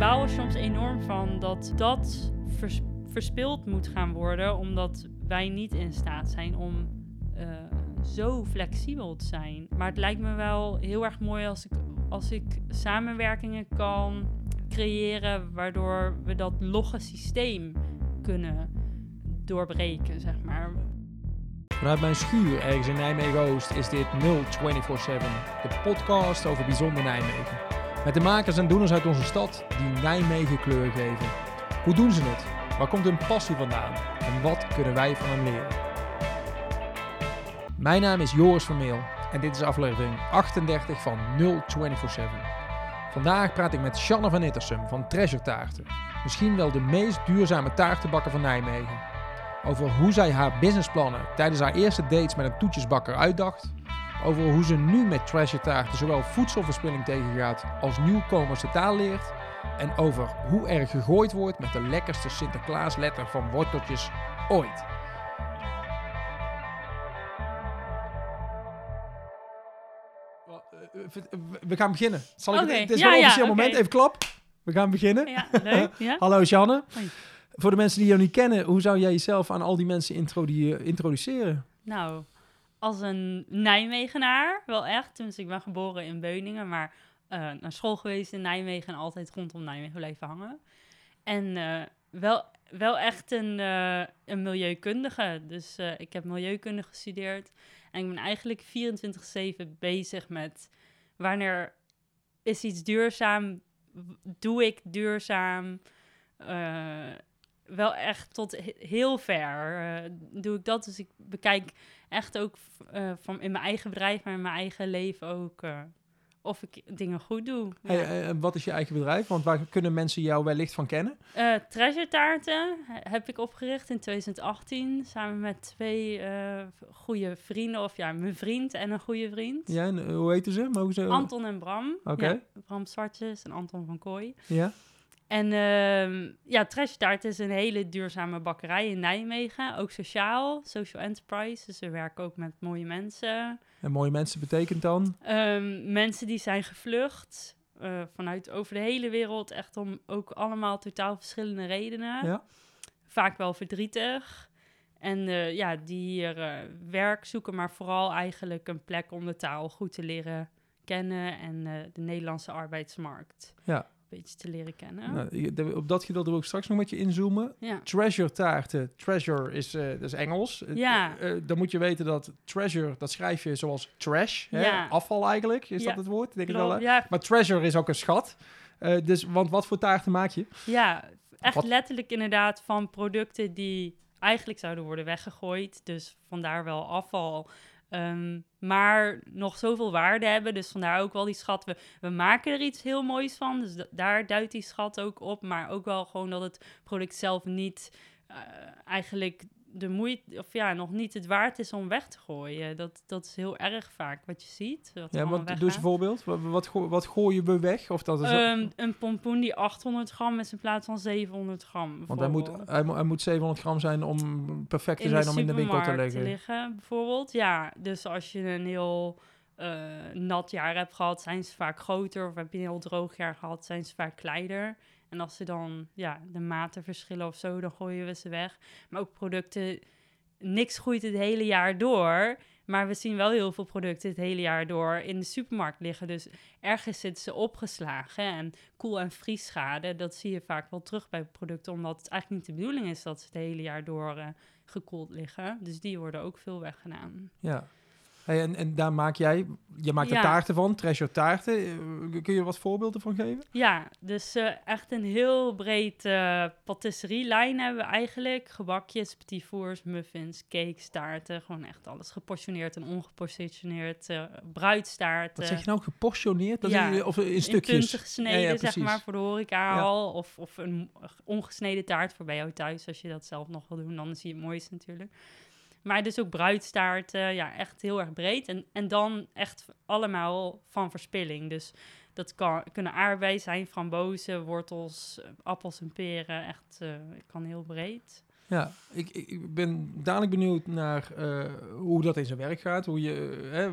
baal er soms enorm van dat dat vers- verspild moet gaan worden, omdat wij niet in staat zijn om eh, zo flexibel te zijn. Maar het lijkt me wel heel erg mooi als ik, als ik samenwerkingen kan creëren, waardoor we dat logge systeem kunnen doorbreken, zeg maar. Vanuit mijn schuur ergens in Nijmegen-Oost is dit 0247, de podcast over bijzonder Nijmegen. Met de makers en doeners uit onze stad die Nijmegen kleur geven. Hoe doen ze het? Waar komt hun passie vandaan? En wat kunnen wij van hen leren? Mijn naam is Joris Vermeel en dit is aflevering 38 van 0247. Vandaag praat ik met Shanne van Ittersum van Treasure Taarten. Misschien wel de meest duurzame taartenbakker van Nijmegen over hoe zij haar businessplannen tijdens haar eerste dates met een toetjesbakker uitdacht, over hoe ze nu met Treasure Taarten zowel voedselverspilling tegengaat als nieuwkomers de taal leert, en over hoe er gegooid wordt met de lekkerste Sinterklaasletter van worteltjes ooit. We gaan beginnen. Zal ik, Oké, Het is ja, wel een ja, officieel moment. Even klap. We gaan beginnen. Ja, leuk. Ja? Hallo Sjanne. Hoi. Voor de mensen die jou niet kennen, hoe zou jij jezelf aan al die mensen introdu- introduceren? Nou, als een Nijmegenaar, wel echt. Tenminste, ik ben geboren in Beuningen, maar eh, naar school geweest in Nijmegen en altijd rondom Nijmegen blijven hangen. En eh, wel, wel echt een, eh, een milieukundige. Dus ik heb milieukunde gestudeerd. En ik ben eigenlijk 24-7 bezig met wanneer is iets duurzaam, doe ik duurzaam. Wel echt tot he- heel ver eh, doe ik dat. Dus ik bekijk echt ook eh, van in mijn eigen bedrijf, maar in mijn eigen leven ook eh, of ik dingen goed doe. Ja. Hey, en wat is je eigen bedrijf? Want waar kunnen mensen jou wellicht van kennen? Treasure Taarten he- heb ik opgericht in 2018 samen met twee goede vrienden, of ja, mijn vriend en een goede vriend. Ja, en, hoe heten ze? Mogen ze... Anton en Bram. Oké. Ja, Bram Zwartjes en Anton van Kooi. Ja? En ehm ja, Treasure Taart is een hele duurzame bakkerij in Nijmegen. Ook sociaal, social enterprise. Dus we werken ook met mooie mensen. En mooie mensen betekent dan? Ehm, mensen die zijn gevlucht eh, vanuit over de hele wereld. Echt om ook allemaal totaal verschillende redenen. Ja. Vaak wel verdrietig. En eh, ja, die hier eh, werk zoeken, maar vooral eigenlijk een plek om de taal goed te leren kennen. En de Nederlandse arbeidsmarkt Ja. Een beetje te leren kennen. Nou, op dat gedeelte wil ik straks nog met je inzoomen. Ja. Treasure taarten. Treasure is, eh, dat is Engels. Eh, Ja. eh, dan moet je weten dat treasure, dat schrijf je zoals trash. Hè? Ja. Afval eigenlijk, is dat het woord? Denk ik wel, hè? Maar treasure is ook een schat. Dus, want wat voor taarten maak je? Ja, echt Wat- letterlijk inderdaad van producten die eigenlijk zouden worden weggegooid. Dus vandaar wel afval. Ehm, maar nog zoveel waarde hebben. Dus vandaar ook wel die schat. We, we maken er iets heel moois van. Dus da- daar duidt die schat ook op. Maar ook wel gewoon dat het product zelf niet eh, eigenlijk de moeite, of ja, nog niet het waard is om weg te gooien. Dat, dat is heel erg vaak wat je ziet. wat Ja, wat, doe eens een voorbeeld. Wat, wat, go- wat gooien we weg? Of dat is Ehm, een pompoen die 800 gram is in plaats van 700 gram. want hij moet, hij, moet- hij moet 700 gram zijn om perfect te in zijn om in de winkel te leggen. bijvoorbeeld. Ja, dus als je een heel eh, nat jaar hebt gehad, zijn ze vaak groter. Of heb je een heel droog jaar gehad, zijn ze vaak kleiner. En als ze dan ja, de maten verschillen of zo, dan gooien we ze weg. Maar ook producten, niks groeit het hele jaar door. Maar we zien wel heel veel producten het hele jaar door in de supermarkt liggen. Dus ergens zitten ze opgeslagen. En koel- en vriesschade, dat zie je vaak wel terug bij producten. Omdat het eigenlijk niet de bedoeling is dat ze het hele jaar door eh, gekoeld liggen. Dus die worden ook veel weggedaan. Ja. Hey, en, en daar maak jij, je maakt er Ja. taarten van, treasure taarten. Eh, Kun je er wat voorbeelden van geven? Ja, dus eh, echt een heel breed eh patisserielijn hebben we eigenlijk. Gebakjes, petit fours, muffins, cakes, taarten. Gewoon echt alles geportioneerd en ongeportioneerd. eh bruidstaarten. Wat zeg je nou, geportioneerd? Dat Ja, is, of in in stukjes? punten gesneden, Ja, zeg precies. maar, voor de horeca al. Of, of een ongesneden taart voor bij jou thuis, als je dat zelf nog wil doen. Dan zie je het mooiste natuurlijk. Maar dus ook bruidstaarten, ja, echt heel erg breed. En, en dan echt allemaal van verspilling. Dus dat kan, kunnen aardbeien zijn, frambozen, wortels, appels en peren. Echt, eh kan heel breed. Ja, ik, ik, ben dadelijk benieuwd naar eh, hoe dat in zijn werk gaat. Hoe je eh, hè,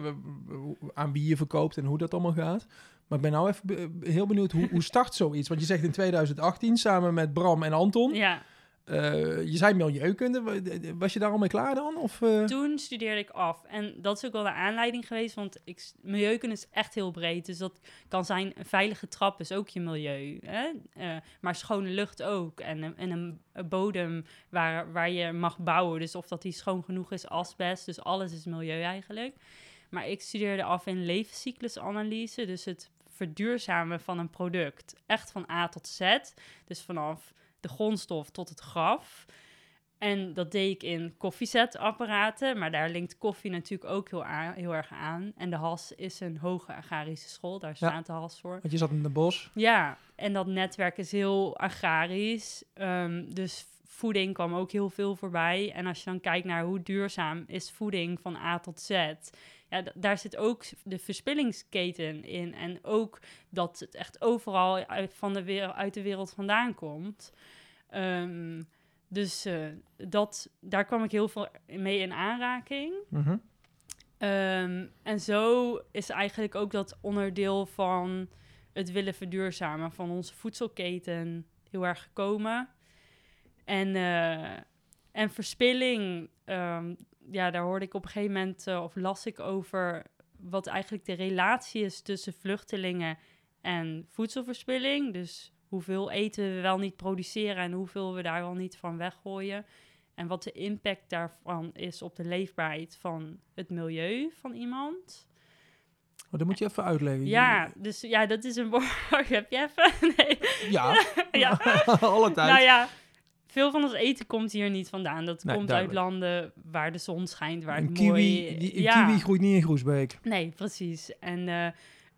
aan wie je verkoopt en hoe dat allemaal gaat. Maar ik ben nou even heel benieuwd, hoe, hoe start zoiets? Want je zegt in 2018 samen met Bram en Anton. Ja, Eh, je zei milieukunde. Wa- Was je daar al mee klaar dan? Of, eh? toen studeerde ik af. En dat is ook wel de aanleiding geweest, want ik, milieukunde is echt heel breed. Dus dat kan zijn, een veilige trap is ook je milieu. Hè? Eh, maar schone lucht ook. En, en een, een bodem waar, waar je mag bouwen. Dus of dat die schoon genoeg is, asbest. Dus alles is milieu eigenlijk. Maar ik studeerde af in levenscyclusanalyse. Dus het verduurzamen van een product. Echt van A tot Z. Dus vanaf de grondstof tot het graf. En dat deed ik in koffiezetapparaten, maar daar linkt koffie natuurlijk ook heel, heel erg aan. En de HAS is een hoge agrarische school, daar staat de HAS voor. Want je zat in de bos. Ja, en dat netwerk is heel agrarisch. ehm, dus voeding kwam ook heel veel voorbij. En als je dan kijkt naar hoe duurzaam is voeding van A tot Z... Ja, daar zit ook de verspillingsketen in. En ook dat het echt overal uit, van de wereld, uit de wereld vandaan komt. Ehm, dus eh, dat, daar kwam ik heel veel mee in aanraking. Mhm. Ehm, en zo is eigenlijk ook dat onderdeel van het willen verduurzamen van onze voedselketen heel erg gekomen. En, eh, en verspilling, ehm, ja, daar hoorde ik op een gegeven moment, eh, of las ik over wat eigenlijk de relatie is tussen vluchtelingen en voedselverspilling. Dus hoeveel eten we wel niet produceren en hoeveel we daar wel niet van weggooien. En wat de impact daarvan is op de leefbaarheid van het milieu van iemand. Oh, dat moet je even uitleggen. Ja, dus ja, dat is een woord. Heb je even? Nee. Ja, Ja. alle tijd. Nou ja, veel van ons eten komt hier niet vandaan. Dat Nee, komt duidelijk. uit landen waar de zon schijnt, waar een het kiwi, mooi... die, een ja. kiwi groeit niet in Groesbeek. Nee, precies. En eh,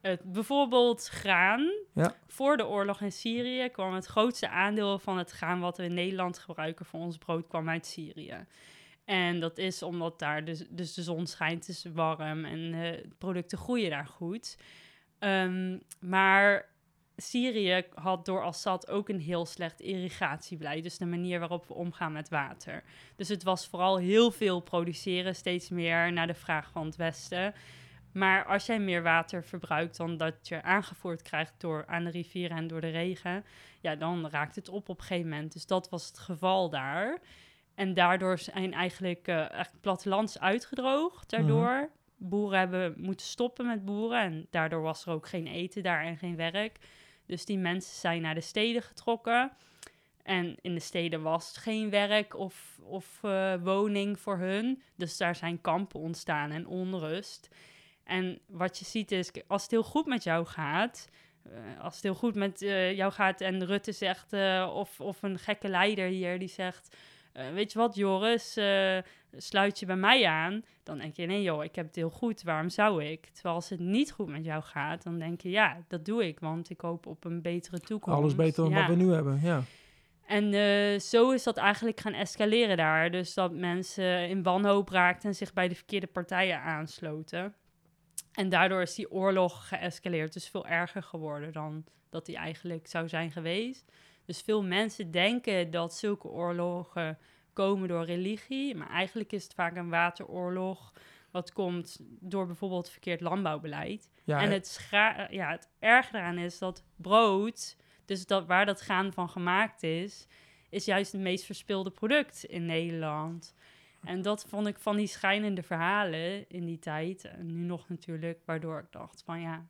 het, bijvoorbeeld graan. Ja. Voor de oorlog in Syrië kwam het grootste aandeel van het graan wat we in Nederland gebruiken voor ons brood kwam uit Syrië. En dat is omdat daar dus, dus de zon schijnt, het is warm en eh, producten groeien daar goed. Ehm, maar Syrië had door Assad ook een heel slecht irrigatiebeleid. Dus de manier waarop we omgaan met water. Dus het was vooral heel veel produceren, steeds meer naar de vraag van het Westen. Maar als jij meer water verbruikt dan dat je aangevoerd krijgt door, aan de rivieren en door de regen, ja, dan raakt het op op een gegeven moment. Dus dat was het geval daar. En daardoor zijn eigenlijk eh eigenlijk plattelands uitgedroogd daardoor. Boeren hebben moeten stoppen met boeren en daardoor was er ook geen eten daar en geen werk. Dus die mensen zijn naar de steden getrokken. En in de steden was geen werk of, of eh, woning voor hun. Dus daar zijn kampen ontstaan en onrust. En wat je ziet is, als het heel goed met jou gaat, eh, als het heel goed met eh, jou gaat en Rutte zegt, of, of een gekke leider hier die zegt, weet je wat Joris, sluit je bij mij aan, dan denk je, nee joh, ik heb het heel goed, waarom zou ik? Terwijl als het niet goed met jou gaat, dan denk je, ja, dat doe ik, want ik hoop op een betere toekomst. Alles beter dan Ja. wat we nu hebben, ja. En eh, zo is dat eigenlijk gaan escaleren daar. Dus dat mensen in wanhoop raakten en zich bij de verkeerde partijen aansloten. En daardoor is die oorlog geëscaleerd. Dus veel erger geworden dan dat die eigenlijk zou zijn geweest. Dus veel mensen denken dat zulke oorlogen komen door religie. Maar eigenlijk is het vaak een wateroorlog. Wat komt door bijvoorbeeld verkeerd landbouwbeleid. ja En het, scha- ja, het erge daaraan is dat brood, dus dat, waar dat graan van gemaakt is, is juist het meest verspilde product in Nederland. En dat vond ik van die schijnende verhalen in die tijd, en nu nog natuurlijk, waardoor ik dacht van ja,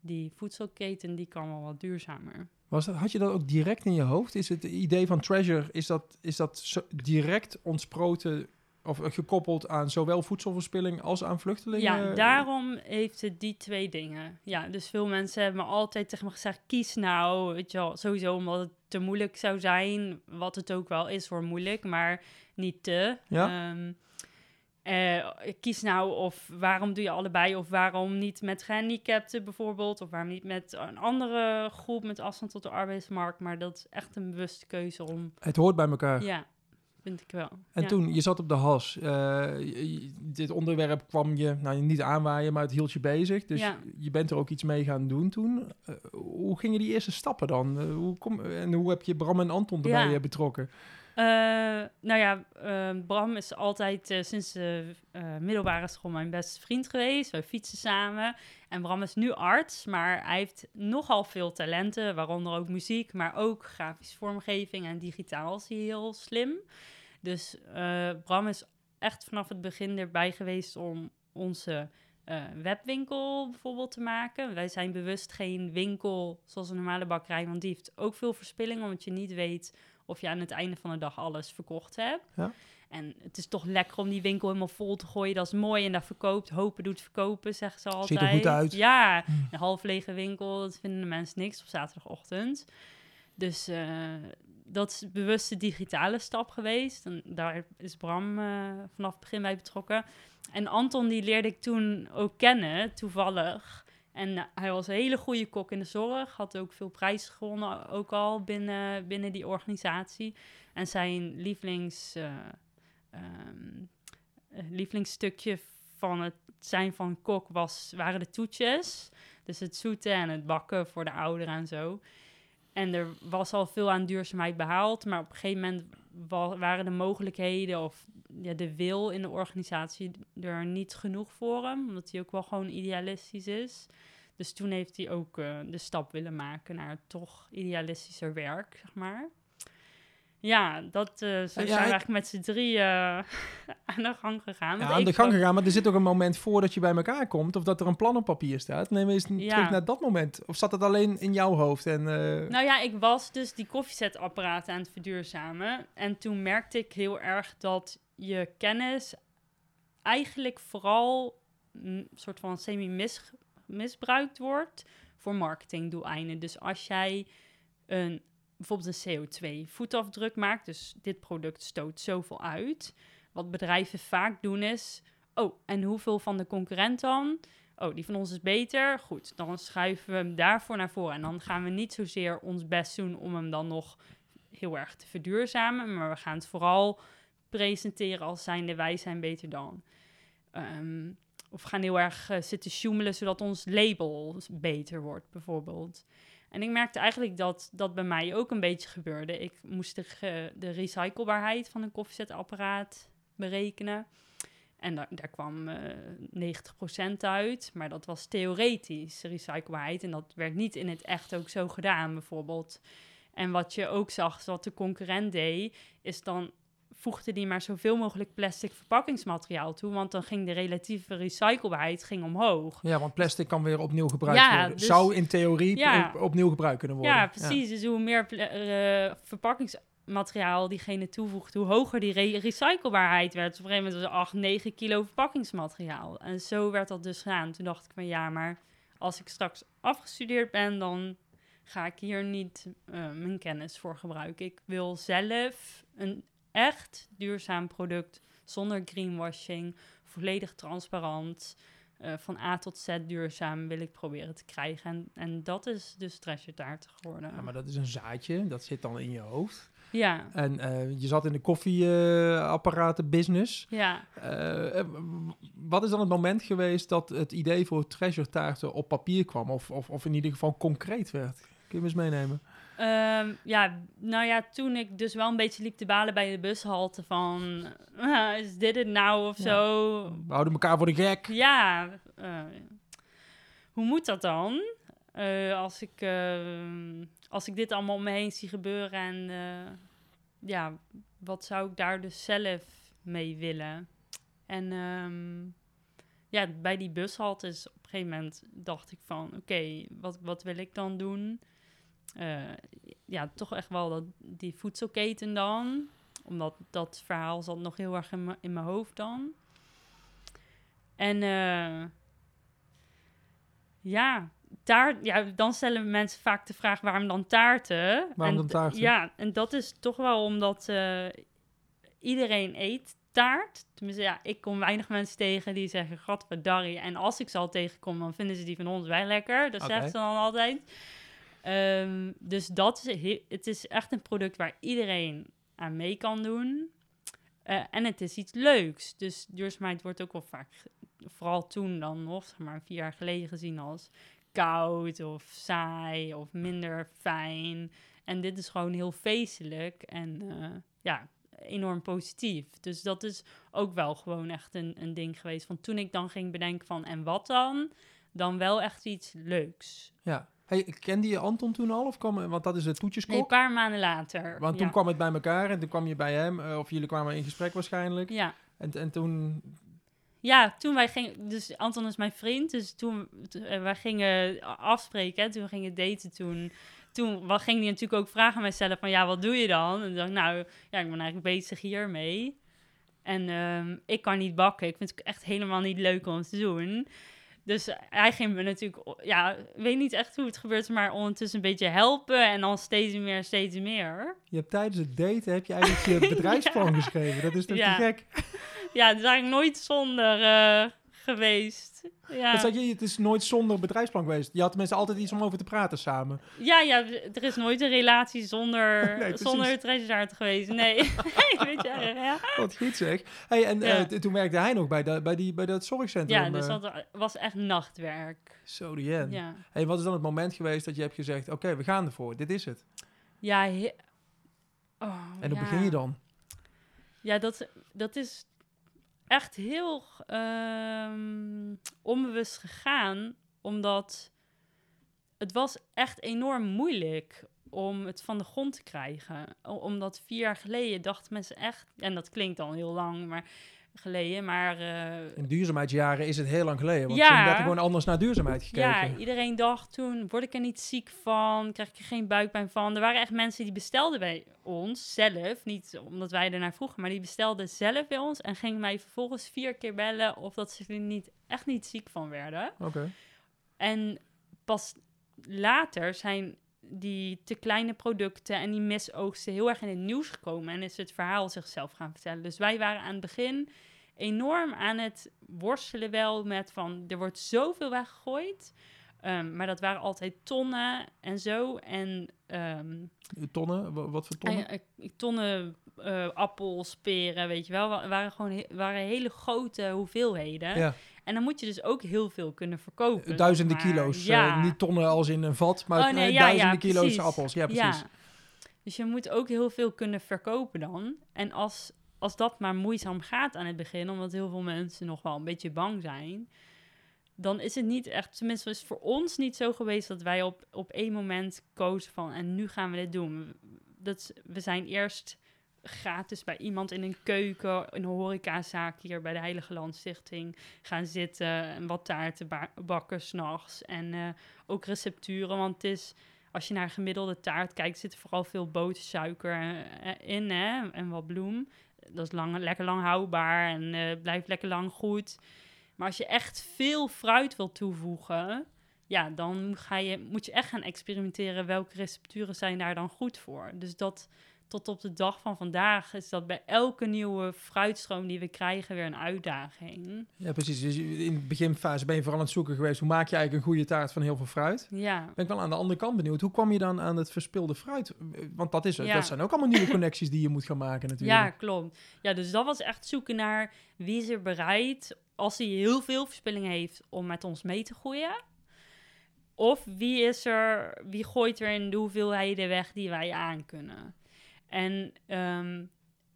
die voedselketen die kan wel wat duurzamer. Was dat, had je dat ook direct in je hoofd? Is het idee van Treasure, is dat, is dat direct ontsproten of eh, gekoppeld aan zowel voedselverspilling als aan vluchtelingen? Ja, daarom heeft het die twee dingen. Ja, dus veel mensen hebben me altijd tegen me gezegd: kies nou, weet je wel, sowieso omdat het te moeilijk zou zijn, wat het ook wel is voor moeilijk, maar niet te. Ja. Ehm, eh, kies nou of waarom doe je allebei of waarom niet met gehandicapten bijvoorbeeld of waarom niet met een andere groep met afstand tot de arbeidsmarkt, maar dat is echt een bewuste keuze om, Het hoort bij elkaar. ja, vind ik wel. En Ja. toen, je zat op de has. Eh, je- dit onderwerp kwam je, nou niet aanwaaien, maar het hield je bezig. Dus Ja. je bent er ook iets mee gaan doen toen. Eh, hoe gingen die eerste stappen dan? Hoe kom, en hoe heb je Bram en Anton erbij Ja. betrokken? Eh, nou ja, eh, Bram is altijd eh, sinds de eh, middelbare school mijn beste vriend geweest. Wij fietsen samen. En Bram is nu arts, maar hij heeft nogal veel talenten, waaronder ook muziek, maar ook grafische vormgeving en digitaal is hij heel slim. Dus Bram is echt vanaf het begin erbij geweest om onze webwinkel bijvoorbeeld te maken. Wij zijn bewust geen winkel zoals een normale bakkerij, want die heeft ook veel verspilling, omdat je niet weet of je aan het einde van de dag alles verkocht hebt. Ja. En het is toch lekker om die winkel helemaal vol te gooien. Dat is mooi en dat verkoopt. Hopen doet verkopen, zeggen ze altijd. Ziet er goed uit. Ja, Hmm. een half lege winkel, dat vinden de mensen niks op zaterdagochtend. Dus eh, dat is bewust de digitale stap geweest. En daar is Bram eh, vanaf het begin bij betrokken. En Anton, die leerde ik toen ook kennen, toevallig. En hij was een hele goede kok in de zorg. Had ook veel prijzen gewonnen, ook al binnen, binnen die organisatie. En zijn lievelings, eh, ehm, eh, lievelingsstukje van het zijn van kok was, waren de toetjes. Dus het zoeten en het bakken voor de ouderen en zo. En er was al veel aan duurzaamheid behaald, maar op een gegeven moment waren de mogelijkheden of ja, de wil in de organisatie er niet genoeg voor hem, omdat hij ook wel gewoon idealistisch is. Dus toen heeft hij ook eh, de stap willen maken naar toch idealistischer werk, zeg maar. Ja, dat, eh, zo Ja, zijn we eigenlijk met z'n drie eh, aan de gang gegaan. Ja, aan de gang gegaan, maar er zit ook een moment voordat je bij elkaar komt of dat er een plan op papier staat. Neem eens Ja. terug naar dat moment. Of zat het alleen in jouw hoofd? En, eh, Nou ja, ik was dus die koffiezetapparaten aan het verduurzamen. En toen merkte ik heel erg dat je kennis eigenlijk vooral een soort van semi-misbruikt wordt voor marketingdoeleinden. Dus als jij een, bijvoorbeeld een CO2-voetafdruk maakt, dus dit product stoot zoveel uit. Wat bedrijven vaak doen is, oh, en hoeveel van de concurrent dan? Oh, die van ons is beter. Goed, dan schuiven we hem daarvoor naar voren. En dan gaan we niet zozeer ons best doen om hem dan nog heel erg te verduurzamen. Maar we gaan het vooral presenteren als zijnde wij zijn beter dan. Ehm, of gaan heel erg eh, zitten sjoemelen zodat ons label beter wordt, bijvoorbeeld. En ik merkte eigenlijk dat dat bij mij ook een beetje gebeurde. Ik moest de, de recyclebaarheid van een koffiezetapparaat berekenen. En daar, daar kwam eh 90% uit, maar dat was theoretisch recyclebaarheid. En dat werd niet in het echt ook zo gedaan, bijvoorbeeld. En wat je ook zag, wat de concurrent deed, is dan voegde die maar zoveel mogelijk plastic verpakkingsmateriaal toe, want dan ging de relatieve recyclebaarheid ging omhoog. ja, want plastic kan weer opnieuw gebruikt Ja, worden. dus- Zou in theorie Ja. opnieuw gebruikt kunnen worden. Ja, precies. Dus hoe meer eh, verpakkingsmateriaal diegene toevoegt, hoe hoger die re- recyclebaarheid werd. Dus op een gegeven moment was het 8, 9 kilo verpakkingsmateriaal. En zo werd dat dus gedaan. Toen dacht ik van ja, maar als ik straks afgestudeerd ben, dan ga ik hier niet eh, mijn kennis voor gebruiken. Ik wil zelf een echt duurzaam product zonder greenwashing, volledig transparant. eh, van A tot Z duurzaam wil ik proberen te krijgen. En, en dat is dus treasure taart geworden. Ja, maar dat is een zaadje, dat zit dan in je hoofd. Ja, En eh, je zat in de koffieapparaten business. ja. Eh, wat is dan het moment geweest dat het idee voor treasure taarten op papier kwam? Of, of, of in ieder geval concreet werd? Kun je me eens meenemen? Ehm, ja, nou ja, toen ik dus wel een beetje liep te balen bij de bushalte van... "Ah, is dit het nou of Ja. zo? We houden elkaar voor de gek. Ja, eh, hoe moet dat dan? Eh, als, ik, eh, als ik dit allemaal om me heen zie gebeuren en ja, wat zou ik daar dus zelf mee willen? En ehm, ja, bij die bushaltes op een gegeven moment dacht ik van, oké, wat, wat wil ik dan doen? Eh, ja, toch echt wel dat, die voedselketen dan. Omdat dat verhaal zat nog heel erg in mijn- in mijn hoofd dan. En eh, ja, taart, ja, dan stellen mensen vaak de vraag waarom dan taarten? Waarom En dan taarten? Ja, en dat is toch wel omdat eh, iedereen eet taart. Tenminste, ja, ik kom weinig mensen tegen die zeggen gadverdarrie. En als ik ze al tegenkom, dan vinden ze die van ons wel lekker. Dat Oké. zegt ze dan altijd. Ehm, dus dat is, he- het is echt een product waar iedereen aan mee kan doen. Eh, en het is iets leuks. Dus duurzaamheid wordt ook wel vaak, vooral toen dan nog, zeg maar vier jaar geleden gezien als koud of saai of minder fijn. En dit is gewoon heel feestelijk en eh, ja, enorm positief. Dus dat is ook wel gewoon echt een, een ding geweest. Van toen ik dan ging bedenken van en wat dan? Dan wel echt iets leuks. Ja. Hey, kende je Anton toen al? Of kwam, want dat is de toetjeskok. Nee, een paar maanden later. Want toen ja. kwam het bij elkaar en toen kwam je bij hem. eh, of jullie kwamen in gesprek waarschijnlijk. Ja. En, en toen... Ja, toen wij gingen, dus Anton is mijn vriend, dus toen eh, wij gingen afspreken, hè, toen we gingen daten toen, toen wa- ging hij natuurlijk ook vragen aan mijzelf van, ja, wat doe je dan? En dacht, nou, ja, ik ben eigenlijk bezig hiermee. En ehm, ik kan niet bakken, ik vind het echt helemaal niet leuk om te doen. Dus hij ging me natuurlijk, ja, weet niet echt hoe het gebeurt, maar ondertussen een beetje helpen en dan steeds meer, steeds meer. Je hebt tijdens het daten heb je eigenlijk je bedrijfsplan geschreven. Dat is toch Ja. te gek? Ja, het is eigenlijk nooit zonder eh, geweest. Ja. Dat je, het is nooit zonder bedrijfsplan geweest. Je had tenminste altijd iets om over te praten samen. Ja, ja, er is nooit een relatie zonder, Nee, zonder treasure geweest. Nee, weet je, ja. Wat goed zeg. Hey, en Ja. eh, toen werkte hij nog bij, de, bij, die, bij dat zorgcentrum. Ja, dus eh. dat was echt nachtwerk. Zo die. Ja, Hey, wat is dan het moment geweest dat je hebt gezegd... Oké, we gaan ervoor. Dit is het. ja, oh, En hoe ja. begin je dan? Ja, dat, dat is echt heel ehm, onbewust gegaan, omdat het was echt enorm moeilijk om het van de grond te krijgen. Omdat vier jaar geleden dachten mensen echt, en dat klinkt al heel lang maar geleden, maar eh, In duurzaamheidsjaren is het heel lang geleden. Want Ja. toen werd er gewoon anders naar duurzaamheid gekeken. ja, iedereen dacht toen, word ik er niet ziek van? Krijg ik er geen buikpijn van? Er waren echt mensen die bestelden bij ons zelf, niet omdat wij ernaar vroegen, maar die bestelden zelf bij ons en gingen mij vervolgens vier keer bellen of dat ze er niet, echt niet ziek van werden. Oké. En pas later zijn die te kleine producten en die misoogsten heel erg in het nieuws gekomen en is het verhaal zichzelf gaan vertellen. Dus wij waren aan het begin enorm aan het worstelen wel met van er wordt zoveel weggegooid. Ehm, maar dat waren altijd tonnen en zo. En ehm, Tonnen? Wa- Wat voor tonnen? eh, eh, tonnen eh, appels, peren, weet je wel. wa- waren gewoon he- waren hele grote hoeveelheden. ja, En dan moet je dus ook heel veel kunnen verkopen. zeg duizenden maar. kilo's. eh, Ja. niet tonnen als in een vat, maar Oh, nee, ja, duizenden ja, kilo's precies. appels. Ja, precies. Ja. Dus je moet ook heel veel kunnen verkopen dan. En als, als dat maar moeizaam gaat aan het begin, omdat heel veel mensen nog wel een beetje bang zijn, dan is het niet echt, tenminste is het voor ons niet zo geweest dat wij op, op één moment kozen van en nu gaan we dit doen. Dat, we zijn eerst gratis bij iemand in een keuken, in een horecazaak hier bij de Heilige Landstichting gaan zitten en wat taarten ba- bakken s'nachts. En eh, ook recepturen, want het is, als je naar gemiddelde taart kijkt, zit er vooral veel boter, suiker eh, in hè? en wat bloem. Dat is lang, lekker lang houdbaar en eh, blijft lekker lang goed. Maar als je echt veel fruit wil toevoegen, ja, dan ga je, moet je echt gaan experimenteren welke recepturen zijn daar dan goed voor. Dus dat tot op de dag van vandaag is dat bij elke nieuwe fruitstroom die we krijgen weer een uitdaging. Ja, precies. Dus in de beginfase ben je vooral aan het zoeken geweest. Hoe maak je eigenlijk een goede taart van heel veel fruit? Ja. Ben ik wel aan de andere kant benieuwd. Hoe kwam je dan aan het verspilde fruit? Want dat is. Ja. Dat zijn ook allemaal nieuwe connecties die je moet gaan maken natuurlijk. Ja, klopt. Ja, dus dat was echt zoeken naar wie is er bereid, als hij heel veel verspilling heeft, om met ons mee te groeien. Of wie is er, wie gooit er in de hoeveelheden weg die wij aan kunnen. En ehm,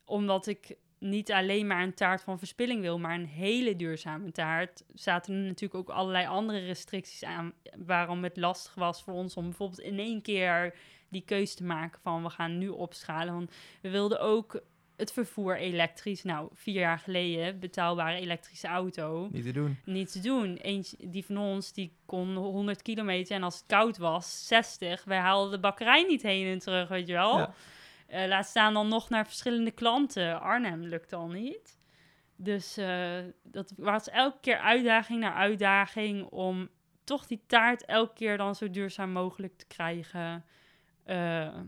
omdat ik niet alleen maar een taart van verspilling wil, maar een hele duurzame taart, zaten er natuurlijk ook allerlei andere restricties aan waarom het lastig was voor ons om bijvoorbeeld in één keer die keus te maken van we gaan nu opschalen. Want we wilden ook het vervoer elektrisch. Nou, vier jaar geleden betaalbare elektrische auto. Niet te doen. Niet te doen. Eentje, die van ons, die kon 100 kilometer. En als het koud was, 60. Wij haalden de bakkerij niet heen en terug, weet je wel. Ja. Eh, laat staan dan nog naar verschillende klanten. Arnhem lukt al niet. Dus eh, dat was elke keer uitdaging naar uitdaging om toch die taart elke keer dan zo duurzaam mogelijk te krijgen. Ehm,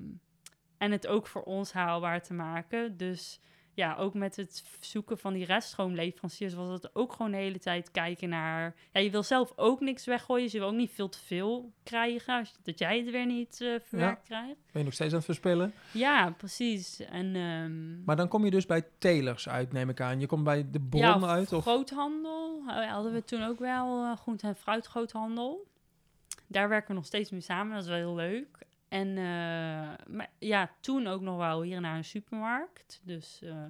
en het ook voor ons haalbaar te maken. Dus ja, ook met het zoeken van die reststroomleveranciers was het ook gewoon de hele tijd kijken naar... Ja, je wil zelf ook niks weggooien, dus je wil ook niet veel te veel krijgen, als, dat jij het weer niet eh, verwerkt krijgt. Ben je nog steeds aan het verspillen? Ja, precies. En ehm, Maar dan kom je dus bij telers uit, neem ik aan. Je komt bij de bron ja, of uit? Of... groothandel eh, hadden we toen ook wel, eh groente- en fruitgroothandel. Daar werken we nog steeds mee samen, dat is wel heel leuk. En eh, maar, ja, toen ook nog wel hier naar een supermarkt. Dus eh,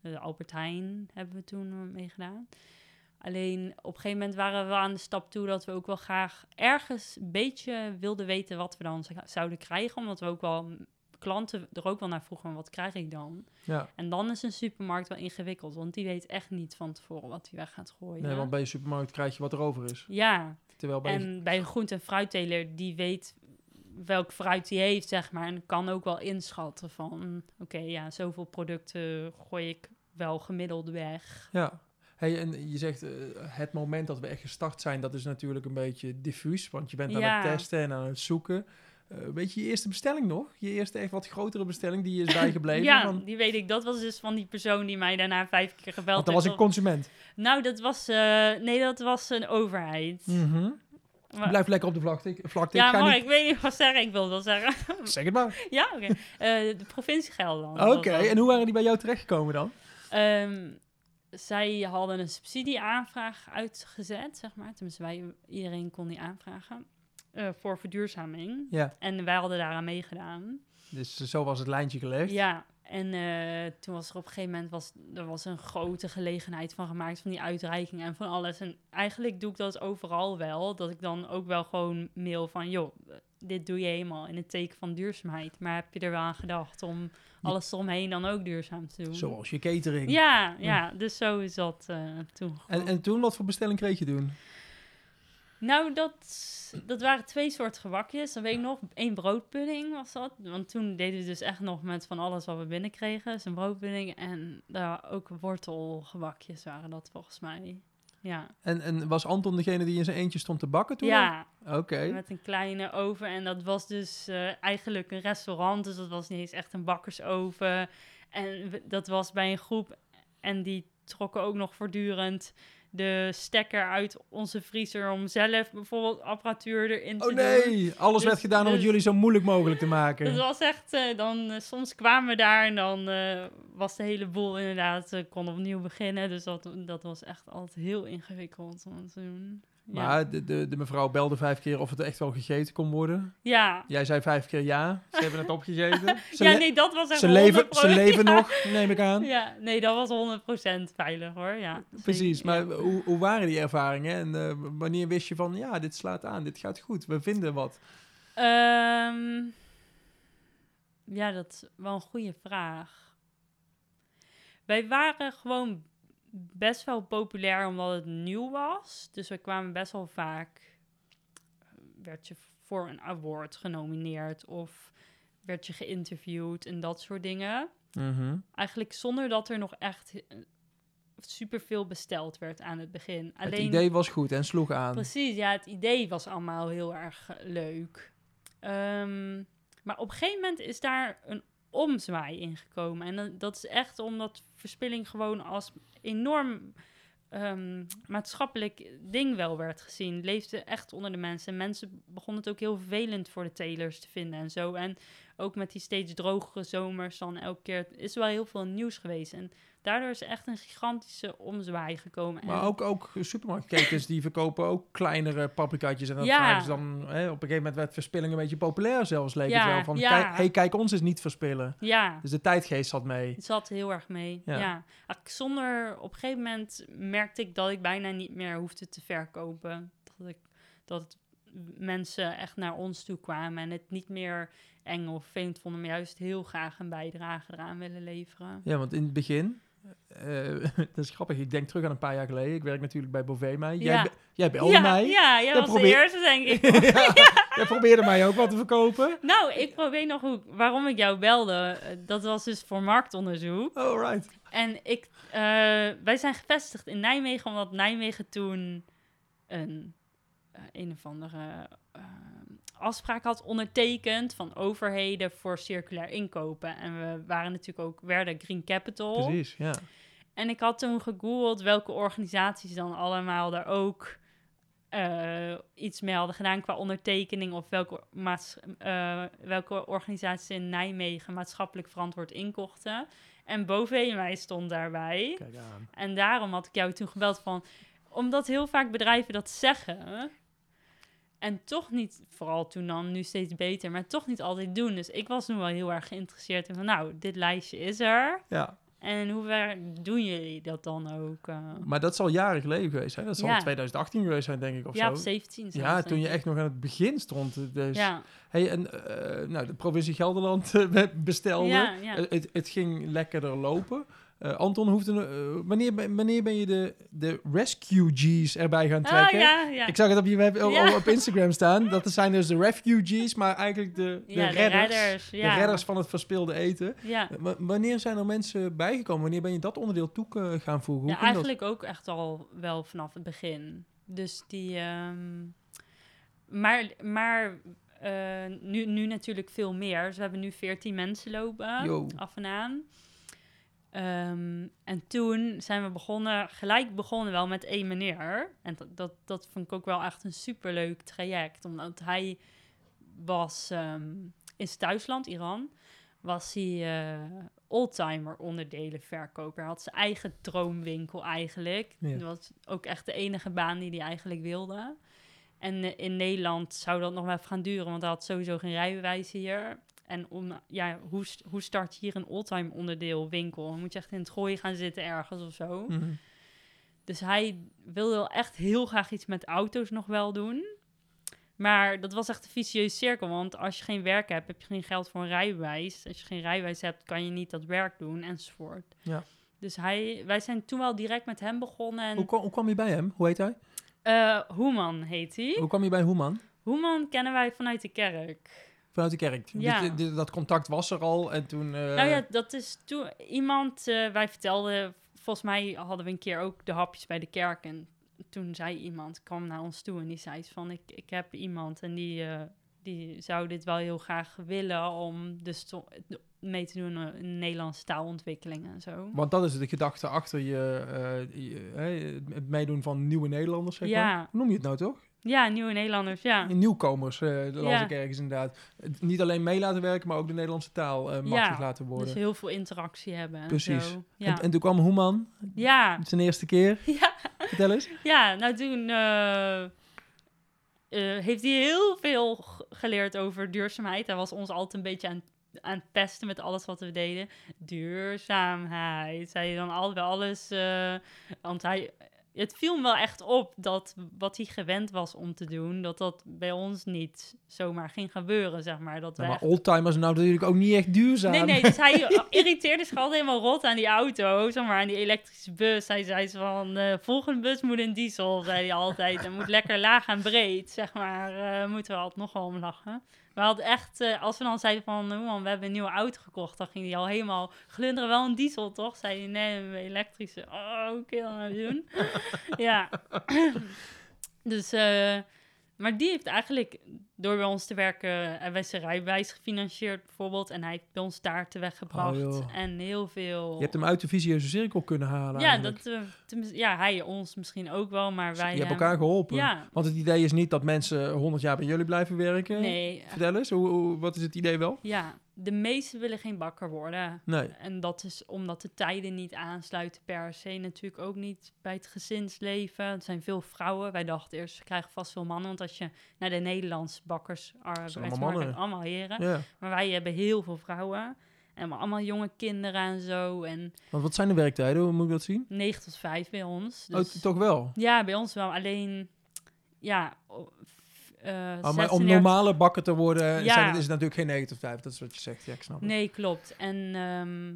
de Albert Heijn hebben we toen eh, meegedaan. Alleen op een gegeven moment waren we aan de stap toe dat we ook wel graag ergens een beetje wilden weten wat we dan zouden krijgen. Omdat we ook wel mm, klanten er ook wel naar vroegen, wat krijg ik dan? Ja. En dan is een supermarkt wel ingewikkeld, want die weet echt niet van tevoren wat hij weg gaat gooien. Nee, want bij je supermarkt krijg je wat er over is. Ja, Terwijl bij... en bij een groente- en fruitteler, die weet welk fruit hij heeft, zeg maar. En kan ook wel inschatten van, oké, ja, zoveel producten gooi ik wel gemiddeld weg. Ja. Hey, en je zegt, eh, het moment dat we echt gestart zijn, dat is natuurlijk een beetje diffuus. Want je bent aan Ja. het testen en aan het zoeken. Eh, weet je je eerste bestelling nog? Je eerste echt wat grotere bestelling die je is bijgebleven? ja, van, die weet ik. Dat was dus van die persoon die mij daarna vijf keer gebeld want dat was heeft. een consument. Nou, dat was, eh, nee, dat was een overheid. Mhm. Maar- Blijf lekker op de vlakte. vlakte. ja, ik ga maar niet... ik weet niet wat zeggen. Ik wil wel zeggen. Zeg het maar. ja, oké. Eh, de provincie Gelderland. Oké, en hoe waren die bij jou terechtgekomen dan? Ehm, zij hadden een subsidieaanvraag uitgezet, zeg maar. Tenminste, wij, iedereen kon die aanvragen. eh, voor verduurzaming. Ja, En wij hadden daaraan meegedaan. dus zo was het lijntje gelegd. Ja, en eh, toen was er op een gegeven moment was, er was een grote gelegenheid van gemaakt van die uitreiking en van alles. En eigenlijk doe ik dat overal wel. Dat ik dan ook wel gewoon mail van, joh, dit doe je helemaal in het teken van duurzaamheid. Maar heb je er wel aan gedacht om alles eromheen dan ook duurzaam te doen? Zoals je catering. Ja, ja, dus zo is dat eh, toen. En, en toen, wat voor bestelling kreeg je toen? Nou, dat, dat waren twee soorten gewakjes. Dan weet ik nog, één broodpudding was dat. Want toen deden we dus echt nog met van alles wat we binnenkregen. Dus een broodpudding en daar ook wortelgewakjes waren dat volgens mij. Ja, En, en was Anton degene die in zijn eentje stond te bakken toen? ja Oké. met een kleine oven. En dat was dus eh, eigenlijk een restaurant. Dus dat was niet eens echt een bakkersoven. En dat was bij een groep. En die trokken ook nog voortdurend de stekker uit onze vriezer... om zelf bijvoorbeeld apparatuur erin te Oh doen. nee, alles Dus- werd gedaan om het dus- jullie zo moeilijk mogelijk te Het maken. was echt, eh, dan eh, soms kwamen we daar en dan eh, was de hele boel inderdaad, kon opnieuw beginnen. Dus dat, dat was echt altijd heel ingewikkeld om te doen. Ja, Maar de, de, de mevrouw belde vijf keer of het echt wel gegeten kon worden. ja. Jij zei vijf keer ja, ze hebben het opgegeten. Ze, ja nee, dat was echt ze, leven, 100%. ze leven ja. nog, neem ik aan. Ja, nee, dat was 100% veilig hoor. Ja, Precies, maar ja. hoe, hoe waren die ervaringen? En eh, wanneer wist je van, ja, dit slaat aan, dit gaat goed, we vinden wat. Ehm, ja, dat is wel een goede vraag. Wij waren gewoon best wel populair omdat het nieuw was. Dus we kwamen best wel vaak. werd je voor een award genomineerd of werd je geïnterviewd en dat soort dingen. Eigenlijk zonder dat er nog echt eh, superveel besteld werd aan het begin. Het idee was goed en sloeg aan. Precies, ja, het idee was allemaal heel erg eh, leuk. Ehm, maar op een gegeven moment is daar een omzwaai ingekomen. En dat, dat is echt omdat verspilling gewoon als enorm ehm, maatschappelijk ding wel werd gezien. Leefde echt onder de mensen. En mensen begonnen het ook heel vervelend voor de telers te vinden en zo. En ook met die steeds drogere zomers dan elke keer is wel heel veel nieuws geweest. En daardoor is echt een gigantische omzwaai gekomen. En- Maar ook, ook supermarktketens die verkopen ook kleinere paprikaatjes. En dat Ja. dan, hè, op een gegeven moment werd verspilling een beetje populair zelfs, leek Ja, het wel. Van, ja. kijk, hey, kijk ons eens niet verspillen. ja, Dus de tijdgeest zat mee. Het zat heel erg mee. Ja. Eigenlijk zonder, op een gegeven moment merkte ik dat ik bijna niet meer hoefde te verkopen. Dat, ik, dat mensen echt naar ons toe kwamen en het niet meer eng of vervelend vonden, maar juist heel graag een bijdrage eraan willen leveren. Ja, want in het begin, eh, dat is grappig, ik denk terug aan een paar jaar geleden. Ik werk natuurlijk bij Bovema. Jij, Ja. be- jij belde ja, mij. ja, jij Dat was probeer- de eerste, denk ik. Jij probeerde mij ook wat te verkopen. nou, ik probeer nog hoe, waarom ik jou belde. Eh, Dat was dus voor marktonderzoek. Oh, right. En ik, eh, wij zijn gevestigd in Nijmegen, omdat Nijmegen toen een, een of andere afspraak had ondertekend van overheden voor circulair inkopen. En we waren natuurlijk ook, werden Green Capital. Precies, ja. En ik had toen gegoogeld welke organisaties dan allemaal daar ook eh, iets mee hadden gedaan qua ondertekening. Of welke, maats, eh, welke organisaties in Nijmegen maatschappelijk verantwoord inkochten. En boven mij stond daarbij. Kijk aan. En daarom had ik jou toen gebeld van... Omdat heel vaak bedrijven dat zeggen... En toch niet, vooral toen dan, nu steeds beter, maar toch niet altijd doen. Dus ik was nu wel heel erg geïnteresseerd in van, nou, dit lijstje is er. Ja, En in hoeverre doen jullie dat dan ook? eh? maar dat zal jaren geleden geweest zijn. Dat zal Ja. 2018 geweest zijn, denk ik, of ja, zo. op 17 zelfs, ja, toen je echt nog aan het begin stond. Dus, Ja, hey, en eh, nou, de provincie Gelderland eh, bestelde. ja. Eh, Het, het ging lekkerder lopen. Eh, Anton, hoefde, eh, wanneer, ben- wanneer ben je de, de Rescuegees erbij gaan Oh, trekken? ja, ja. Ik zag het op je web, Ja. op Instagram staan. Dat zijn dus de refugees, maar eigenlijk de, de, redders, de redders van het verspilde eten. W- wanneer zijn er mensen bijgekomen? Wanneer ben je dat onderdeel toe eh, gaan voegen? Hoe dat? eigenlijk ook echt al wel vanaf het begin. Dus die. ehm, maar maar eh, nu, nu natuurlijk veel meer. Dus we hebben nu 14 mensen lopen, Yo. af en aan. Ehm, en toen zijn we begonnen, gelijk begonnen wel met één meneer. En dat, dat, dat vond ik ook wel echt een superleuk traject. Omdat hij was ehm, in zijn thuisland, Iran, was hij eh, oldtimer onderdelen verkoper. Hij had zijn eigen droomwinkel eigenlijk. Ja. Dat was ook echt de enige baan die hij eigenlijk wilde. En eh, in Nederland zou dat nog wel even gaan duren, want hij had sowieso geen rijbewijs hier. En om, ja, hoe, hoe start je hier een oldtimer onderdeel winkel? Dan moet je echt in het gooien gaan zitten ergens of zo. Mhm. Dus hij wilde wel echt heel graag iets met auto's nog wel doen. Maar dat was echt een vicieuze cirkel. Want als je geen werk hebt, heb je geen geld voor een rijbewijs. Als je geen rijbewijs hebt, kan je niet dat werk doen enzovoort. Ja. Dus hij, wij zijn toen wel direct met hem begonnen. En, Hoe, kwam, hoe kwam je bij hem? Hoe heet hij? eh, Hoeman heet hij. Hoe kwam je bij Hoeman? Hoeman kennen wij vanuit de kerk. Vanuit de kerk. Ja. Dit- dit- dat contact was er al en toen... eh, nou ja, dat is toen iemand, eh, wij vertelden, volgens mij hadden we een keer ook de hapjes bij de kerk. En toen zei iemand, kwam naar ons toe en die zei van, ik, ik heb iemand en die, eh, die zou dit wel heel graag willen om dus mee te doen in Nederlandse taalontwikkeling en zo. Want dat is de gedachte achter je, je- het meedoen van nieuwe Nederlanders, zeg Ja. maar. Hoe noem je het nou toch? Ja, nieuwe Nederlanders, ja. Nieuwkomers, dat las Ja. ik ergens inderdaad. Niet alleen mee laten werken, maar ook de Nederlandse taal eh machtig Ja, laten worden. Dus heel veel interactie hebben en Precies. zo. Ja. en, en toen kwam Hoeman, ja. zijn eerste keer. Ja. Vertel eens. Ja, nou toen eh, heeft hij heel veel geleerd over duurzaamheid. Hij was ons altijd een beetje aan, aan het pesten met alles wat we deden. Duurzaamheid, zei hij dan altijd bij alles. want hij, het viel me wel echt op dat wat hij gewend was om te doen, dat dat bij ons niet zomaar ging gebeuren, zeg maar. Dat wij maar echt- oldtimers nou natuurlijk ook niet echt duurzaam. Nee, nee, dus hij irriteerde zich altijd helemaal rot aan die auto, zeg maar, aan die elektrische bus. Hij zei zo van, de volgende bus moet een diesel, zei hij altijd. En moet lekker laag en breed, zeg maar, eh, moeten we altijd nogal om lachen. We hadden echt, eh, als we dan zeiden van, man, we hebben een nieuwe auto gekocht, dan ging hij al helemaal glunderen, wel een diesel, toch? Zei hij, nee, een elektrische. Oh, kun je dat nou doen? ja. dus, eh, maar die heeft eigenlijk, door bij ons te werken, wij zijn rijbewijs gefinancierd bijvoorbeeld. En hij heeft bij ons taarten weggebracht. Oh, en heel veel... Je hebt hem uit de visieuze cirkel kunnen halen ja, eigenlijk. dat, eh, ja, hij ons misschien ook wel, maar wij... Je hebt elkaar geholpen. Ja, Want het idee is niet dat mensen 100 jaar bij jullie blijven werken. nee. Vertel eens, hoe, hoe- wat is het idee wel? Ja, de meesten willen geen bakker worden. Nee. En dat is omdat de tijden niet aansluiten per se. Natuurlijk ook niet bij het gezinsleven. Er zijn veel vrouwen. Wij dachten eerst, we krijgen vast veel mannen. Want als je naar de Nederlandse bakkers... zijn allemaal mannen. allemaal heren. Ja. Maar wij hebben heel veel vrouwen. En allemaal jonge kinderen en zo. En Want wat zijn de werktijden? Hoe moet ik dat zien? 9 tot 5 bij ons. Oh, Dus, toch wel? ja, bij ons wel. Alleen, ja... eh, Oh, maar om 36 normale bakker te worden Ja. zijn, is het natuurlijk geen 9 tot 5. Dat is wat je zegt. Ja, ik snap het. Nee, klopt. En, ehm,